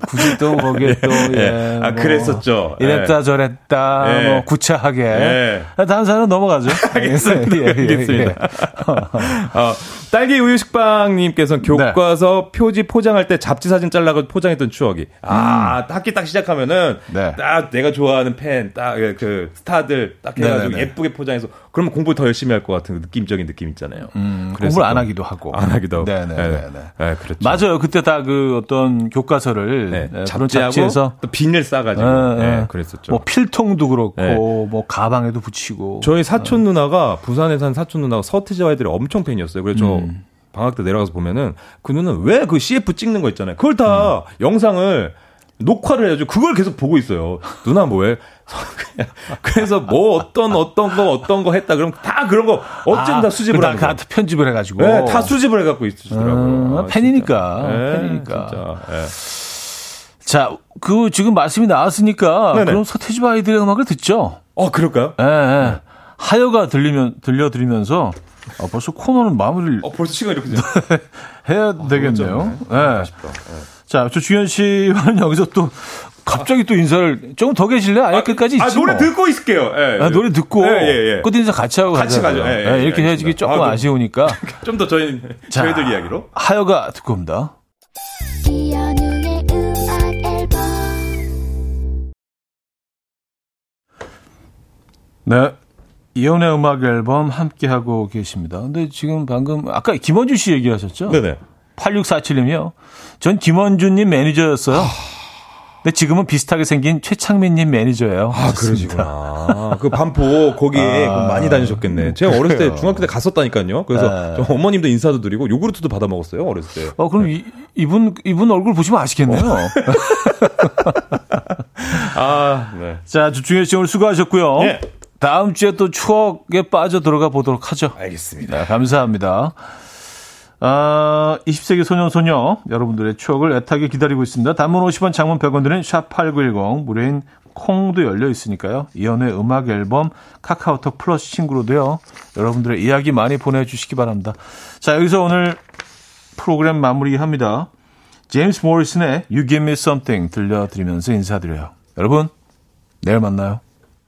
굳이 또 거기에 또, 예. 예. 아, 뭐 그랬었죠. 이랬다 예. 저랬다, 예. 뭐, 구차하게. 예. 다음 사람 넘어가죠. 알겠습니다. 예, 예, 예, 알겠습니다. 예. 어, 딸기 우유 식빵님께서는 네. 교과서 표지 포장할 때 잡지 사진 잘라고 포장했던 추억이. 아, 학기 딱 시작하면은 음. 네. 딱 내가 좋아하는 팬, 딱 그 스타들 딱 해가지고 네네네. 예쁘게 포장해서 그러면 공부 더 열심히 할 것 같은 느낌적인 느낌 있잖아요. 음, 공부를 안 하기도 하고. 안 하기도 하고. 네네네. 네, 네, 네, 그렇죠. 맞아요. 그때 다 그 어떤 교과서를 네, 네, 잡지에서 또 비닐 싸가지고 예, 네, 예. 그랬었죠. 뭐 필통도 그렇고 네. 뭐 가방에도 붙이고. 저희 사촌 누나가 부산에 산 사촌 누나가 서태지와 아이들의 엄청 팬이었어요. 그래서 저 음. 방학 때 내려가서 보면은 그 누나는 왜 그 CF 찍는 거 있잖아요. 그걸 다 음. 영상을 녹화를 해가지고 그걸 계속 보고 있어요. 누나 뭐해? 그래서 뭐 어떤 어떤 거 어떤 거 했다 그럼 다 그런 거 어쨌든 다 수집을 다, 다. 편집을 해가지고. 네, 다 수집을 해갖고 있으시더라고요. 음, 아, 팬이니까. 네, 팬이니까. 진짜. 네. 자, 그 지금 말씀이 나왔으니까 네네. 그럼 서태지 아이들의 음악을 듣죠. 어 그럴까요? 예, 예. 하여가 들리면 들려드리면서 아, 벌써 코너는 마무리를 어 벌써 시간 이렇게 됐 해야 되겠네요. 예. 아쉽다. 네. 자, 저 주현 씨와는 여기서 또 갑자기 또 인사를 조금 더 계실래? 요 아예 끝까지 있지 아 노래 뭐. 듣고 있을게요. 예. 아, 노래 듣고 예, 예, 예. 끝 인사 같이 하고 같이. 가죠. 예, 예, 예, 예, 이렇게. 해야지 조금 아, 그- 아쉬우니까 좀 더 저희 자. 저희들 이야기로. 하여가 듣고 옵니다. 네. 이연의 음악 앨범 함께 하고 계십니다. 근데 지금 방금 아까 김원준 씨 얘기하셨죠? 네네. 8647님이요. 전 김원준님 매니저였어요. 근데 지금은 비슷하게 생긴 최창민님 매니저예요. 아, 그러시구나. 그 반포 거기에 아, 많이 다니셨겠네. 제가 어렸을 때. 중학교 때 갔었다니까요. 그래서 네. 저 어머님도 인사도 드리고 요구르트도 받아 먹었어요. 어렸을 때. 어, 그럼 이, 이분, 이분 얼굴 보시면 아시겠네요. 아, 네. 자, 주중에 씨 오늘 수고하셨고요. 예. 다음 주에 또 추억에 빠져 들어가 보도록 하죠. 알겠습니다. 네, 감사합니다. 아, 20세기 소년소녀 여러분들의 추억을 애타게 기다리고 있습니다. 단문 50원, 장문 100원 드는 샵8910 무료인 콩도 열려 있으니까요. 이연의 음악 앨범 카카오톡 플러스 친구로도요. 여러분들의 이야기 많이 보내주시기 바랍니다. 자, 여기서 오늘 프로그램 마무리합니다. 제임스 모리슨의 You Give Me Something 들려드리면서 인사드려요. 여러분, 내일 만나요.